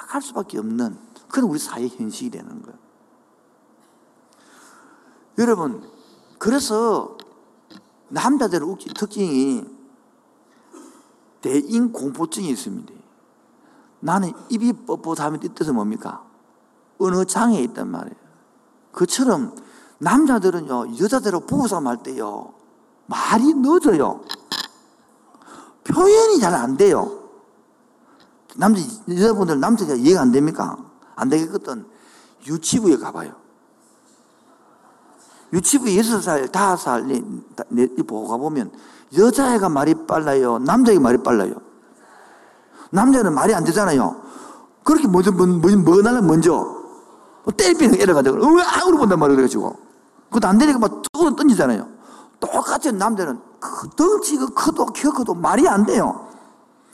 갈 수밖에 없는 그런 우리 사회 현실이 되는 거예요. 여러분, 그래서 남자들의 특징이 대인 공포증이 있습니다. 나는 입이 뻣뻣하면 이 뜻은 뭡니까? 어느 장에 있단 말이에요. 그처럼 남자들은요, 여자들하고 부부싸움 할 때요, 말이 늦어요. 표현이 잘 안 돼요. 남자, 여자분들 남자가 이해가 안 됩니까? 안 되겠거든. 유치부에 가봐요. 유치부 여섯 살, 다섯 살, 보고 가보면 여자애가 말이 빨라요? 남자애가 말이 빨라요? 남자는 말이 안 되잖아요. 그렇게 먼저, 뭐, 뭐, 뭐 날라 먼저. 뭐 때리비는 애를 가지고, 으아! 으로 본단 말이에요. 그래가지고. 그것도 안 되니까 막뚝 던지잖아요. 똑같이 남자는 그 덩치가 커도 키 커도 말이 안 돼요.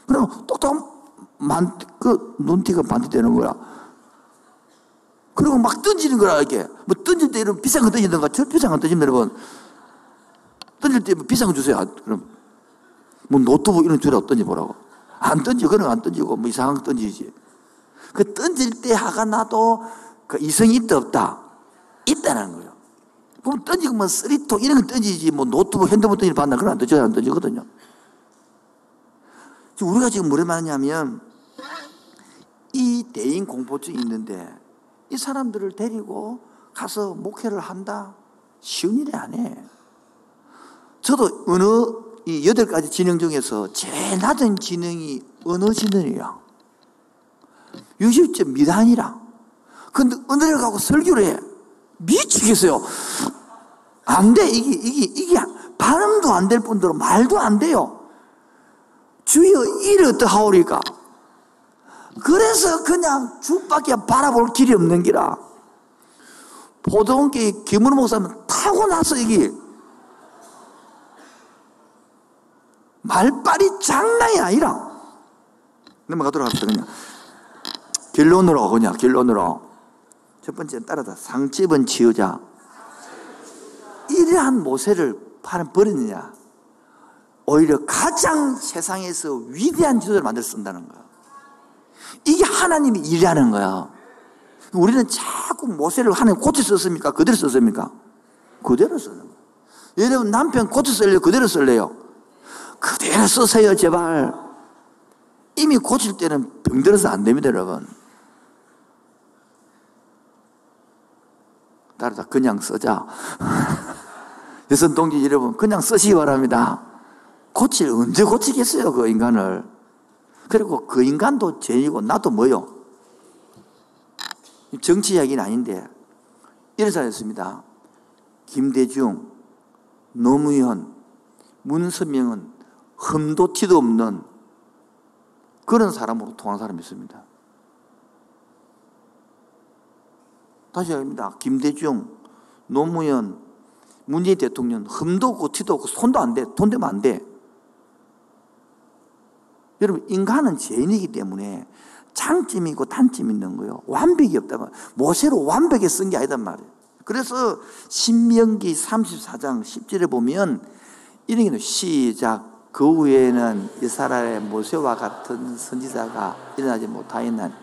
그럼 똑똑 만, 그 눈티가 반대되는 거야. 그리고 막 던지는 거라, 이렇게. 뭐 던질 때 이런 비싼 거 던지던가, 저 비싼 거 던지면 여러분. 던질 때 비싼 거 주세요. 아, 그럼. 뭐 노트북 이런 거 주라고 던져보라고. 안 던져. 그런 거 안 던지고 뭐 이상한 거 던지지. 그 던질 때 화가 나도 그 이성이 있다 없다? 있다는 거예요. 그럼 던지고 뭐 쓰레기통 이런 거 던지지 뭐 노트북 핸드폰 던지는 받나 그런 안 던져요. 안 던지거든요. 지금 우리가 지금 뭐를 말하냐면 이 대인 공포증이 있는데 이 사람들을 데리고 가서 목회를 한다? 쉬운 일이 아니에요. 저도 어느 이 여덟 가지 지능 중에서 제일 낮은 지능이 언어 지능이야. 60점 미단이라. 근데 언어를 가고 설교를 해. 미치겠어요. 안 돼. 이게, 이게, 이게 발음도 안 될 뿐더러 말도 안 돼요. 주여 이를 어떠하오리까? 그래서 그냥 주밖에 바라볼 길이 없는 기라. 보통께 김은호 목사는 타고 나서 이게 말빨이 장난이 아니라 넘어가도록 합시다 그냥 결론으로 그냥 결론으로 첫 번째 따라다 상집은 치우자 이러한 모세를 파는 버리느냐 오히려 가장 세상에서 위대한 지도를 만들 쓴다는 거야 이게 하나님이 일하는 거야 우리는 자꾸 모세를 하나님 고쳐 썼습니까? 그대로 썼습니까? 그대로 쓰는 거야 여러분 남편 고쳐 쓸래요? 그대로 쓸래요? 그대로 쓰세요, 제발. 이미 고칠 때는 병들어서 안 됩니다, 여러분. 따라다 그냥 쓰자. (laughs) 여성 동지 여러분, 그냥 쓰시기 바랍니다. 고칠, 언제 고치겠어요, 그 인간을. 그리고 그 인간도 죄이고, 나도 뭐요? 정치 이야기는 아닌데, 이런 사람이었습니다. 김대중, 노무현, 문서명은 흠도 티도 없는 그런 사람으로 통한 사람이 있습니다. 다시 합니다. 김대중, 노무현, 문재인 대통령 흠도 없고 티도 없고 손도 안 돼. 돈 되면 안 돼. 여러분 인간은 죄인이기 때문에 장점이 있고 단점이 있는 거예요. 완벽이 없다면 모세로 완벽히 쓴 게 아니단 말이에요. 그래서 신명기 34장 10절에 보면 이런 게 시작 그 후에는 이스라엘의 모세와 같은 선지자가 일어나지 못하였는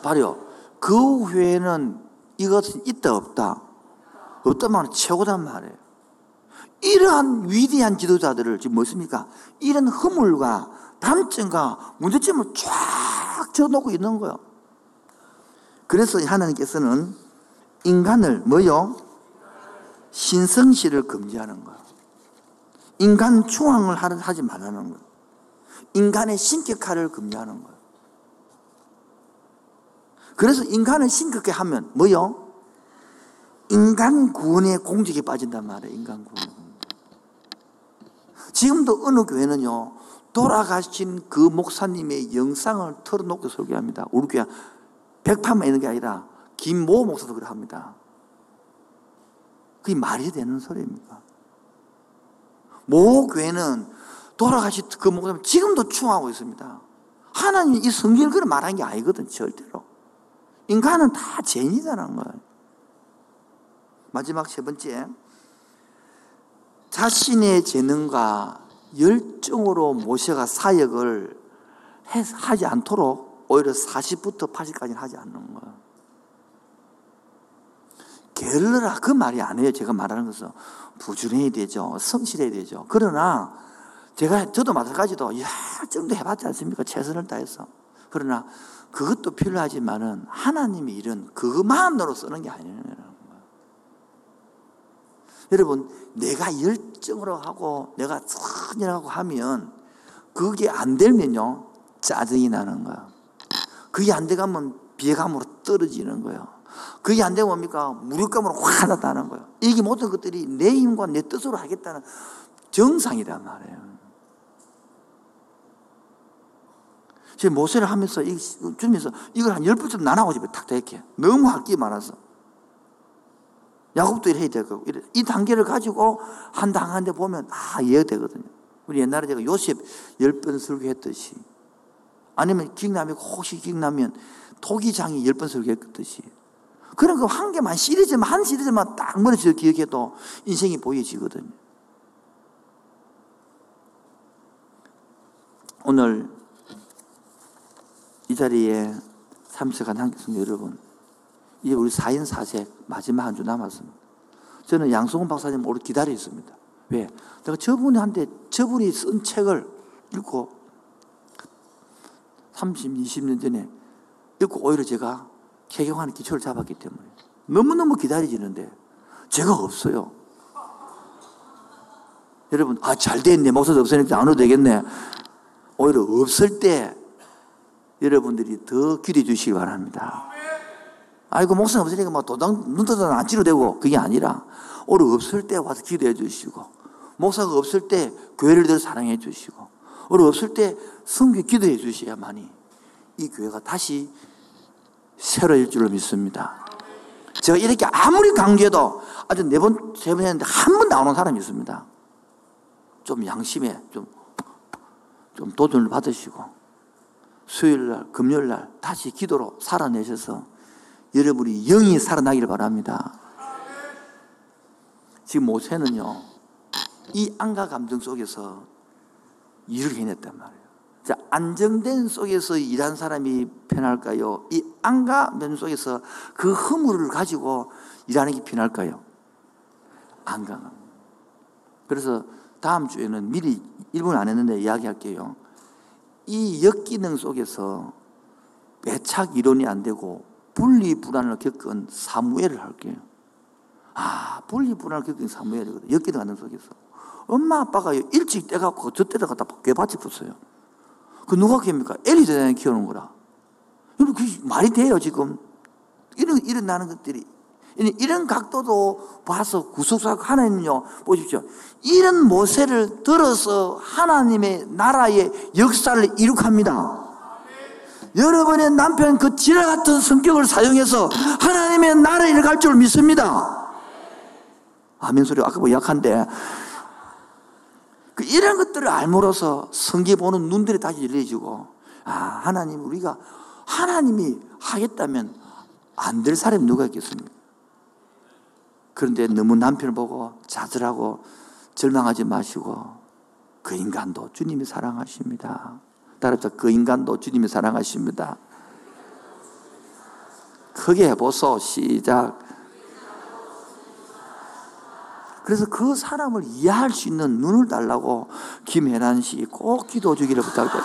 바로 그 후에는 이것은 있다 없다 없단 말은 최고단 말이에요 이러한 위대한 지도자들을 지금 뭐습니까? 이런 허물과 단점과 문제점을 쫙 적어놓고 있는 거예요 그래서 하나님께서는 인간을 뭐요? 신성시를 금지하는 거예요 인간 추앙을 하지 말라는 거예요. 인간의 신격화를 금지하는 거예요. 그래서 인간을 신격하게 하면 뭐요? 인간 구원의 공직에 빠진단 말이에요. 인간 구원. 지금도 어느 교회는요, 돌아가신 그 목사님의 영상을 털어놓고 설교합니다. 우리 교회 백파만 있는 게 아니라 김모 목사도 그래 합니다. 그게 말이 되는 소리입니까? 모 교회는 돌아가신 그 목사님 지금도 추앙하고 있습니다. 하나님이 이 성경을 그런 말한 게 아니거든, 절대로. 인간은 다 죄인이라는 거예요. 마지막 세 번째. 자신의 재능과 열정으로 모세가 사역을 하지 않도록 오히려 40부터 80까지는 하지 않는 거예요. 게을러라 그 말이 아니에요. 제가 말하는 것은 부지런해야 되죠. 성실해야 되죠. 그러나 제가 저도 마찬가지도 야 정도 해봤지 않습니까? 최선을 다해서. 그러나 그것도 필요하지만은 하나님의 일은 그것만으로 쓰는 게 거예요. 여러분 내가 열정으로 하고 내가 선이라고 하면 그게 안 되면요 짜증이 나는 거야. 그게 안 돼가면 비감으로 떨어지는 거예요. 그게 안 되면 뭡니까? 무력감으로 확 나타나는 거예요. 이게 모든 것들이 내 힘과 내 뜻으로 하겠다는 정상이란 말이에요. 제가 모세를 하면서, 주면서 이걸 한 열 번쯤 나눠고 집에 탁 이렇게. 너무 할게 많아서. 야곱도 이래 될 거고. 이 단계를 가지고 한다 한데 보면 다 이해가 되거든요. 우리 옛날에 제가 요셉 열 번 설교했듯이. 아니면 기억나면 혹시 기억나면 토기장이 열 번 설교했듯이. 그런 거 한 개만 시리즈만 한 시리즈만 딱 머릿속에 기억해도 인생이 보여지거든요. 오늘 이 자리에 참석한 한국성 여러분, 이제 우리 4인 4색 마지막 한 주 남았습니다. 저는 양성훈 박사님 오늘 기다려 있습니다. 왜? 내가 저분한테, 저분이 쓴 책을 읽고 30, 20년 전에 읽고 오히려 제가 개경하는 기초를 잡았기 때문에 너무너무 기다려지는데 제가 없어요. 여러분, 아, 잘 됐네. 목사도 없으니까 안 해도 되겠네. 오히려 없을 때 여러분들이 더 기대해 주시기 바랍니다. 아이고, 목사님 없으니까 막 도당, 눈떠도 안 치료되고 그게 아니라 오히려 없을 때 와서 기도해 주시고 목사가 없을 때 교회를 더 사랑해 주시고 오히려 없을 때 성교 기도해 주셔야만이 이 교회가 다시 새로일 줄로 믿습니다. 제가 이렇게 아무리 강조해도 아주 네 번, 세 번 했는데 한 번 나오는 사람이 있습니다. 좀 양심에 좀, 좀 도전을 받으시고 수요일 날, 금요일 날 다시 기도로 살아내셔서 여러분이 영이 살아나기를 바랍니다. 지금 모세는요, 이 안가 감정 속에서 일을 해냈단 말이에요. 자, 안정된 속에서 일한 사람이 편할까요? 이 안가면 속에서 그 허물을 가지고 일하는 게 편할까요? 안가. 그래서 다음 주에는 미리 1분 안 했는데 이야기할게요. 이 역기능 속에서 배착 이론이 안 되고 분리 불안을 겪은 사무엘을 할게요. 아, 분리 불안을 겪은 사무엘이거든. 역기능 안는 속에서. 엄마 아빠가 일찍 떼갖고 저 때다 갖다 괴밭에 붙어요. 그 누가 키웁니까? 엘리 제단이 키우는 거라. 여러분, 그 말이 돼요, 지금. 이런, 일어나는 것들이. 이런 각도도 봐서 구속사 하나님요, 보십시오. 이런 모세를 들어서 하나님의 나라의 역사를 이룩합니다. 여러분의 남편 그 지뢰 같은 성격을 사용해서 하나님의 나라를 이룩할 줄 믿습니다. 아멘 소리 아까 뭐 약한데 그 이런 것들을 알므로써 성기 보는 눈들이 다시 열려지고 아 하나님 우리가 하나님이 하겠다면 안 될 사람이 누가 있겠습니까? 그런데 너무 남편을 보고 좌절하고 절망하지 마시고 그 인간도 주님이 사랑하십니다. 따라서 그 인간도 주님이 사랑하십니다. 크게 해보소 시작 그래서 그 사람을 이해할 수 있는 눈을 달라고 김혜란 씨 꼭 기도 주기를 부탁드려요.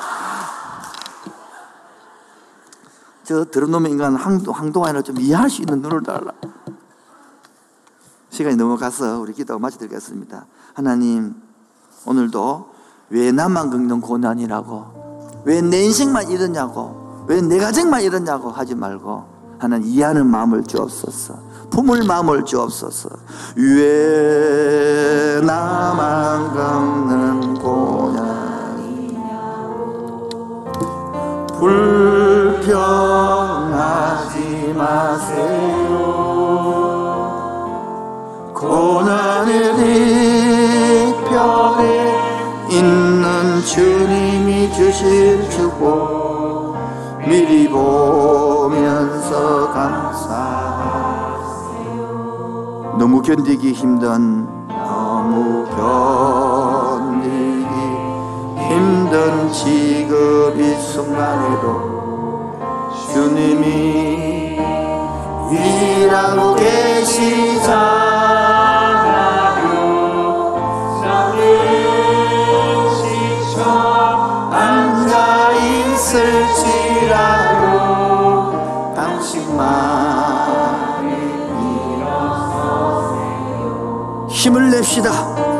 저 더러운 인간 황동환을 좀 이해할 수 있는 눈을 달라. 시간이 넘어가서 우리 기도 마치드리겠습니다. 하나님, 오늘도 왜 나만 겪는 고난이라고, 왜 내 인생만 이러냐고, 왜 내 가정만 이러냐고 하지 말고, 하나님 이해하는 마음을 주옵소서. 품을 마음을 주옵소서. 왜 나만 겪는 고난 불평하지 마세요. 고난의 뒤편에 있는 주님이 주실 주고 미리 보면서 감사 너무 견디기 힘든 너무 견디기 힘든 지금 이 순간에도 주님이 일하고 계시잖아요. 앉아 있을지라 힘을 냅시다.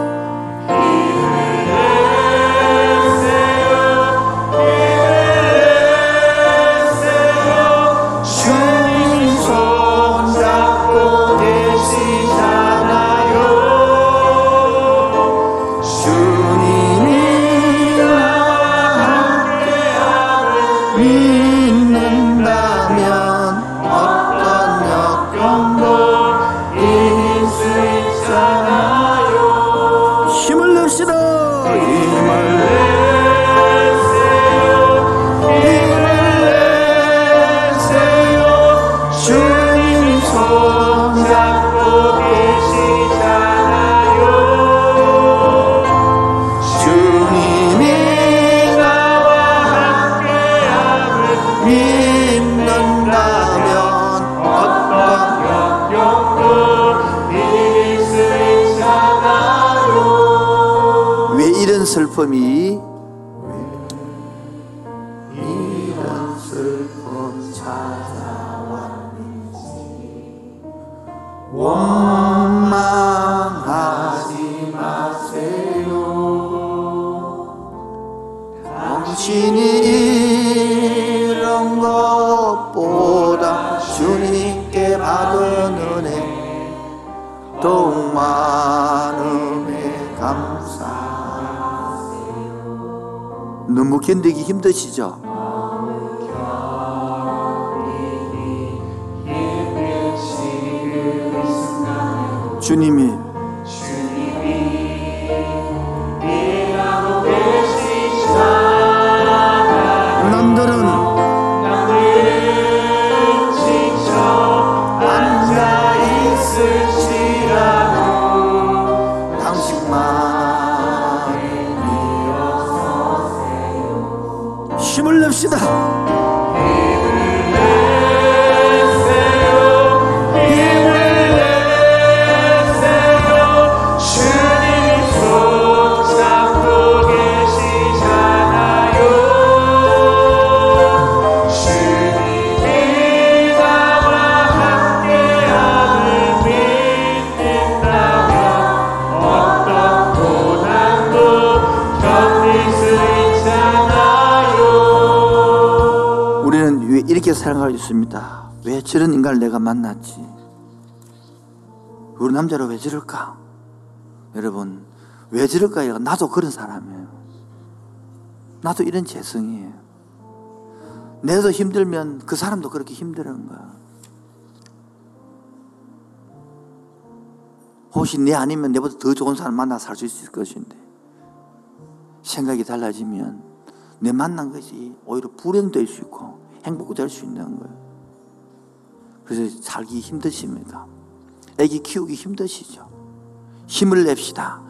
슬픔이 힘드시죠? 주님이 있습니다. 왜 저런 인간을 내가 만났지? 우리 남자로 왜 저럴까? 여러분 왜 저럴까요 나도 그런 사람이에요. 나도 이런 재성이에요. 내도 힘들면 그 사람도 그렇게 힘들은 거야. 혹시 내 아니면 내보다 더 좋은 사람 만나 살 수 있을 것인데 생각이 달라지면 내 만난 것이 오히려 불행될 수 있고 행복 될 수 있는 거예요. 그래서 살기 힘드십니다. 애기 키우기 힘드시죠? 힘을 냅시다.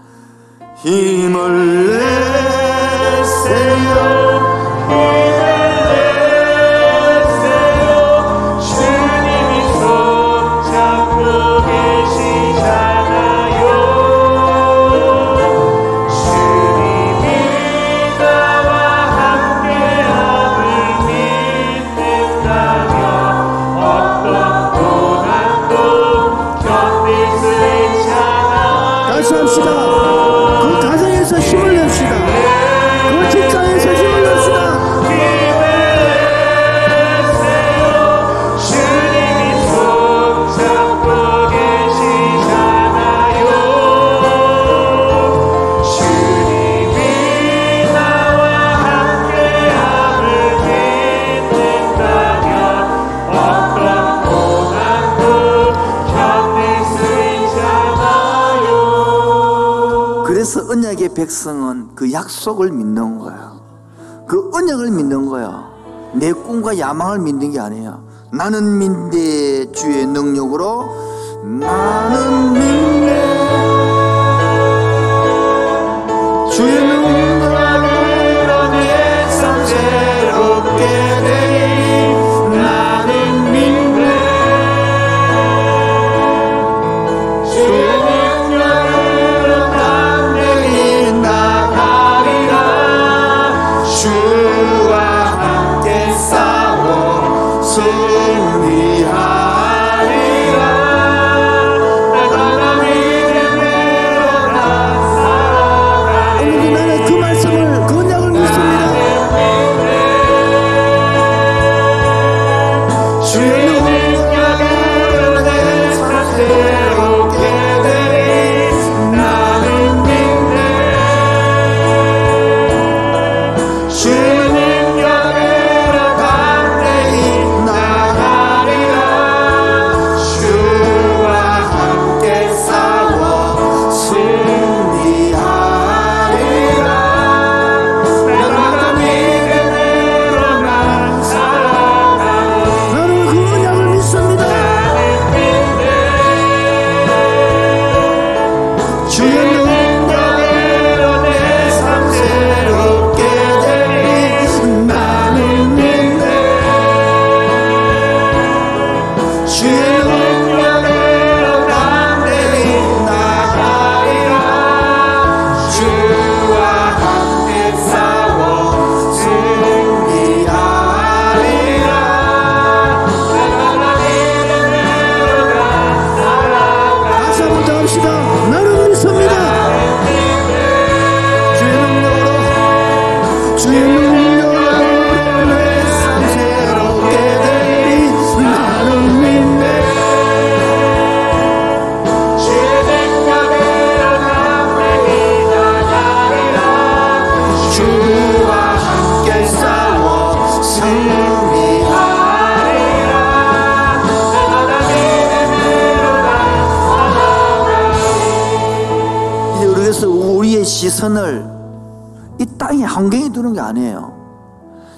힘을 내세요. 언약의 백성은 그 약속을 믿는 거예요. 그 언약을 믿는 거예요. 내 꿈과 야망을 믿는 게 아니에요. 나는 믿네 주의 능력으로 나는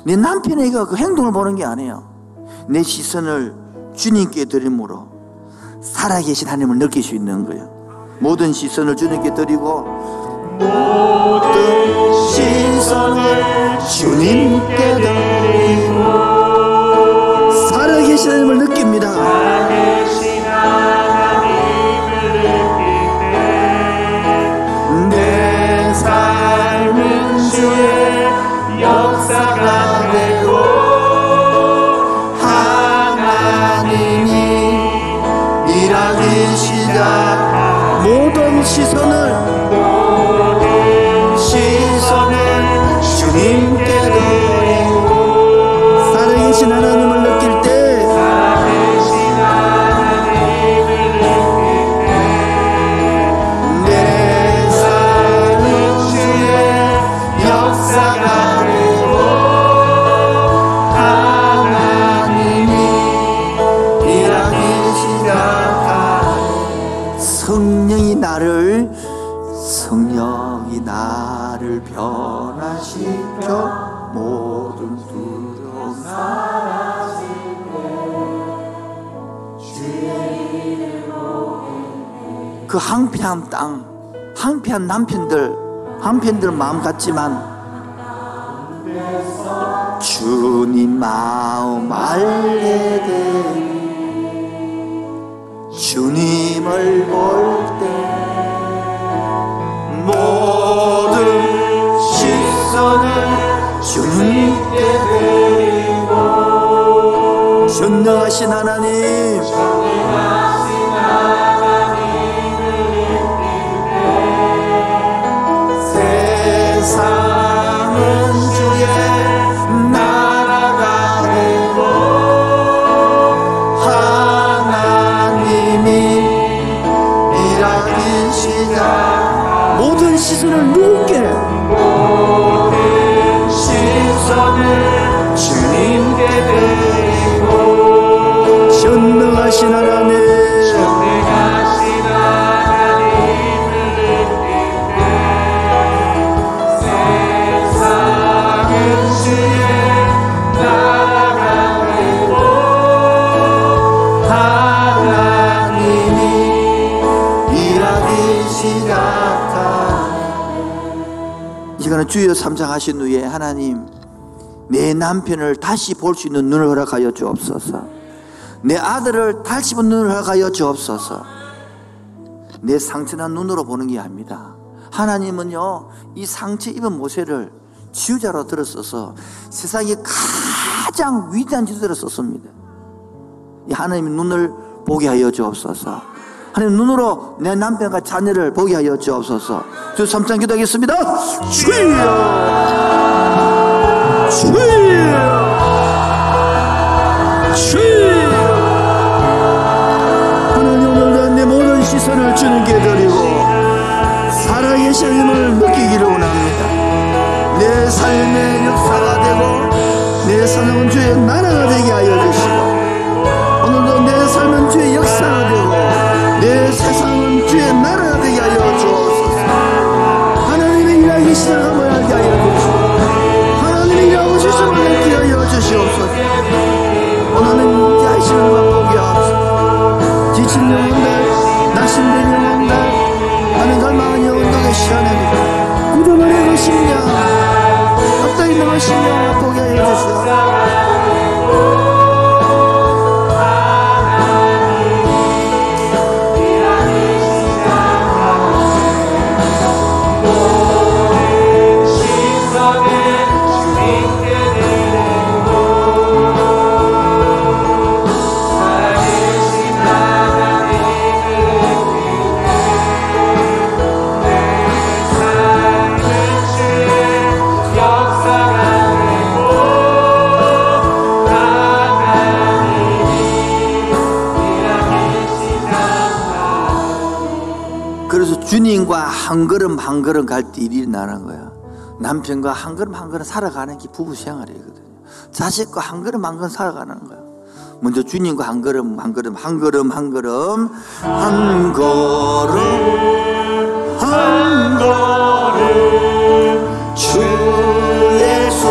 내 남편에게 그 행동을 보는 게 아니에요. 내 시선을 주님께 드림으로 살아계신 하나님을 느낄 수 있는 거예요. 모든 시선을 주님께 드리고 모든 시선을 주님께 드리고 살아계신 하나님을 느낍니다. 남편들, 한편들 마음 같지만 주님 마음 알게 되니 주님을 볼 때 모든 시선을 주님께 드리고 전능하신 하나님 주여 삼장하신 후에 하나님 내 남편을 다시 볼 수 있는 눈을 허락하여 주옵소서. 내 아들을 다시 본 눈을 허락하여 주옵소서. 내 상처난 눈으로 보는 게 아닙니다. 하나님은요 이 상처 입은 모세를 지우자로 들었어서 세상에 가장 위대한 지도자로 썼습니다. 이 하나님의 눈을 보게 하여 주옵소서. 하나님 눈으로 내 남편과 자녀를 보게 하여 주옵소서. 주 삼창 기도하겠습니다. 주여! 주여! 주여! 하나님 오늘도 내 모든 시선을 주님께 드 주시옵소서 오늘은 자신을 맛보게 하옵소서 지친 영혼들 낙심된 영혼들 하는 갈망한 영혼들의 시간에 그 심령. 엎다 있는 그 심령을 맛보게 하여 주시옵소서 주님과 한 걸음 한 걸음 갈 때 일이 나는 거야. 남편과 한 걸음 한 걸음 살아가는 게 부부 생활이거든요. 자식과 한 걸음 한 걸음 살아가는 거야. 먼저 주님과 한 걸음 한 걸음 한 걸음 한 걸음 한 걸음 한 걸음 주 예수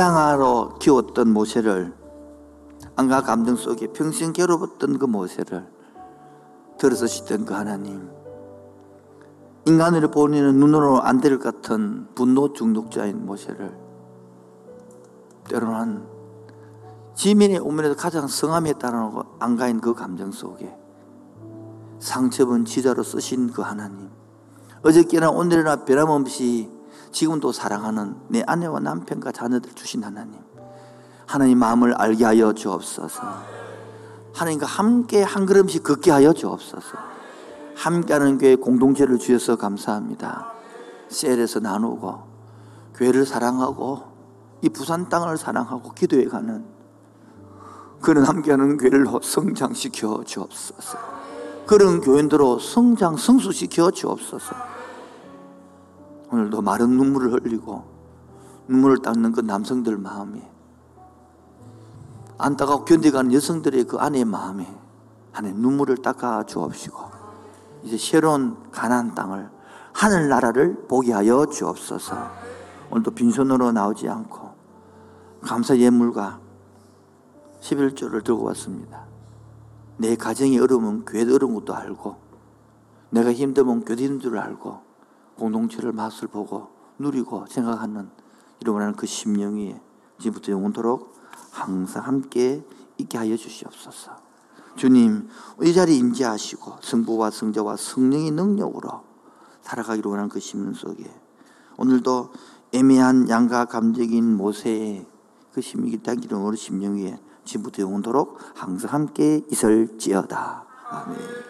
입양하러 키웠던 모세를 안과 감정 속에 평생 괴롭혔던 그 모세를 들어서시던 그 하나님. 인간을 보내는 눈으로 안 될 것 같은 분노 중독자인 모세를 때로는 지민의 오면에서 가장 성함에 따르고 안가인 그 감정 속에 상처본 지자로 쓰신 그 하나님. 어저께나 오늘이나 변함없이 지금도 사랑하는 내 아내와 남편과 자녀들 주신 하나님 하나님 마음을 알게 하여 주옵소서. 하나님과 함께 한 걸음씩 걷게 하여 주옵소서. 함께하는 교회 공동체를 주셔서 감사합니다. 셀에서 나누고 교회를 사랑하고 이 부산 땅을 사랑하고 기도해 가는 그런 함께하는 교회를 성장시켜 주옵소서. 그런 교인들로 성장 성수시켜 주옵소서 오늘도 마른 눈물을 흘리고 눈물을 닦는 그 남성들 마음에 안타까워 견뎌가는 여성들의 그 아내의 마음에 하나님 눈물을 닦아 주옵시고 이제 새로운 가나안 땅을 하늘나라를 보게 하여 주옵소서. 오늘도 빈손으로 나오지 않고 감사 예물과 11조를 들고 왔습니다. 내 가정이 어려우면 교회도 어려운 것도 알고 내가 힘들면 교회도 힘든 줄 알고 공동체를 맛을 보고 누리고 생각하는 이러한 그 심령이 지금부터 영원토록 항상 함께 있게 하여 주시옵소서. 주님, 이 자리에 임재하시고 성부와 성자와 성령의 능력으로 살아가기로 원하는 그 심령 속에 오늘도 애매한 양가 감정인 모세의 그 심령이 오늘 심령 위에 지금부터 영원토록 항상 함께 있을지어다. 아멘.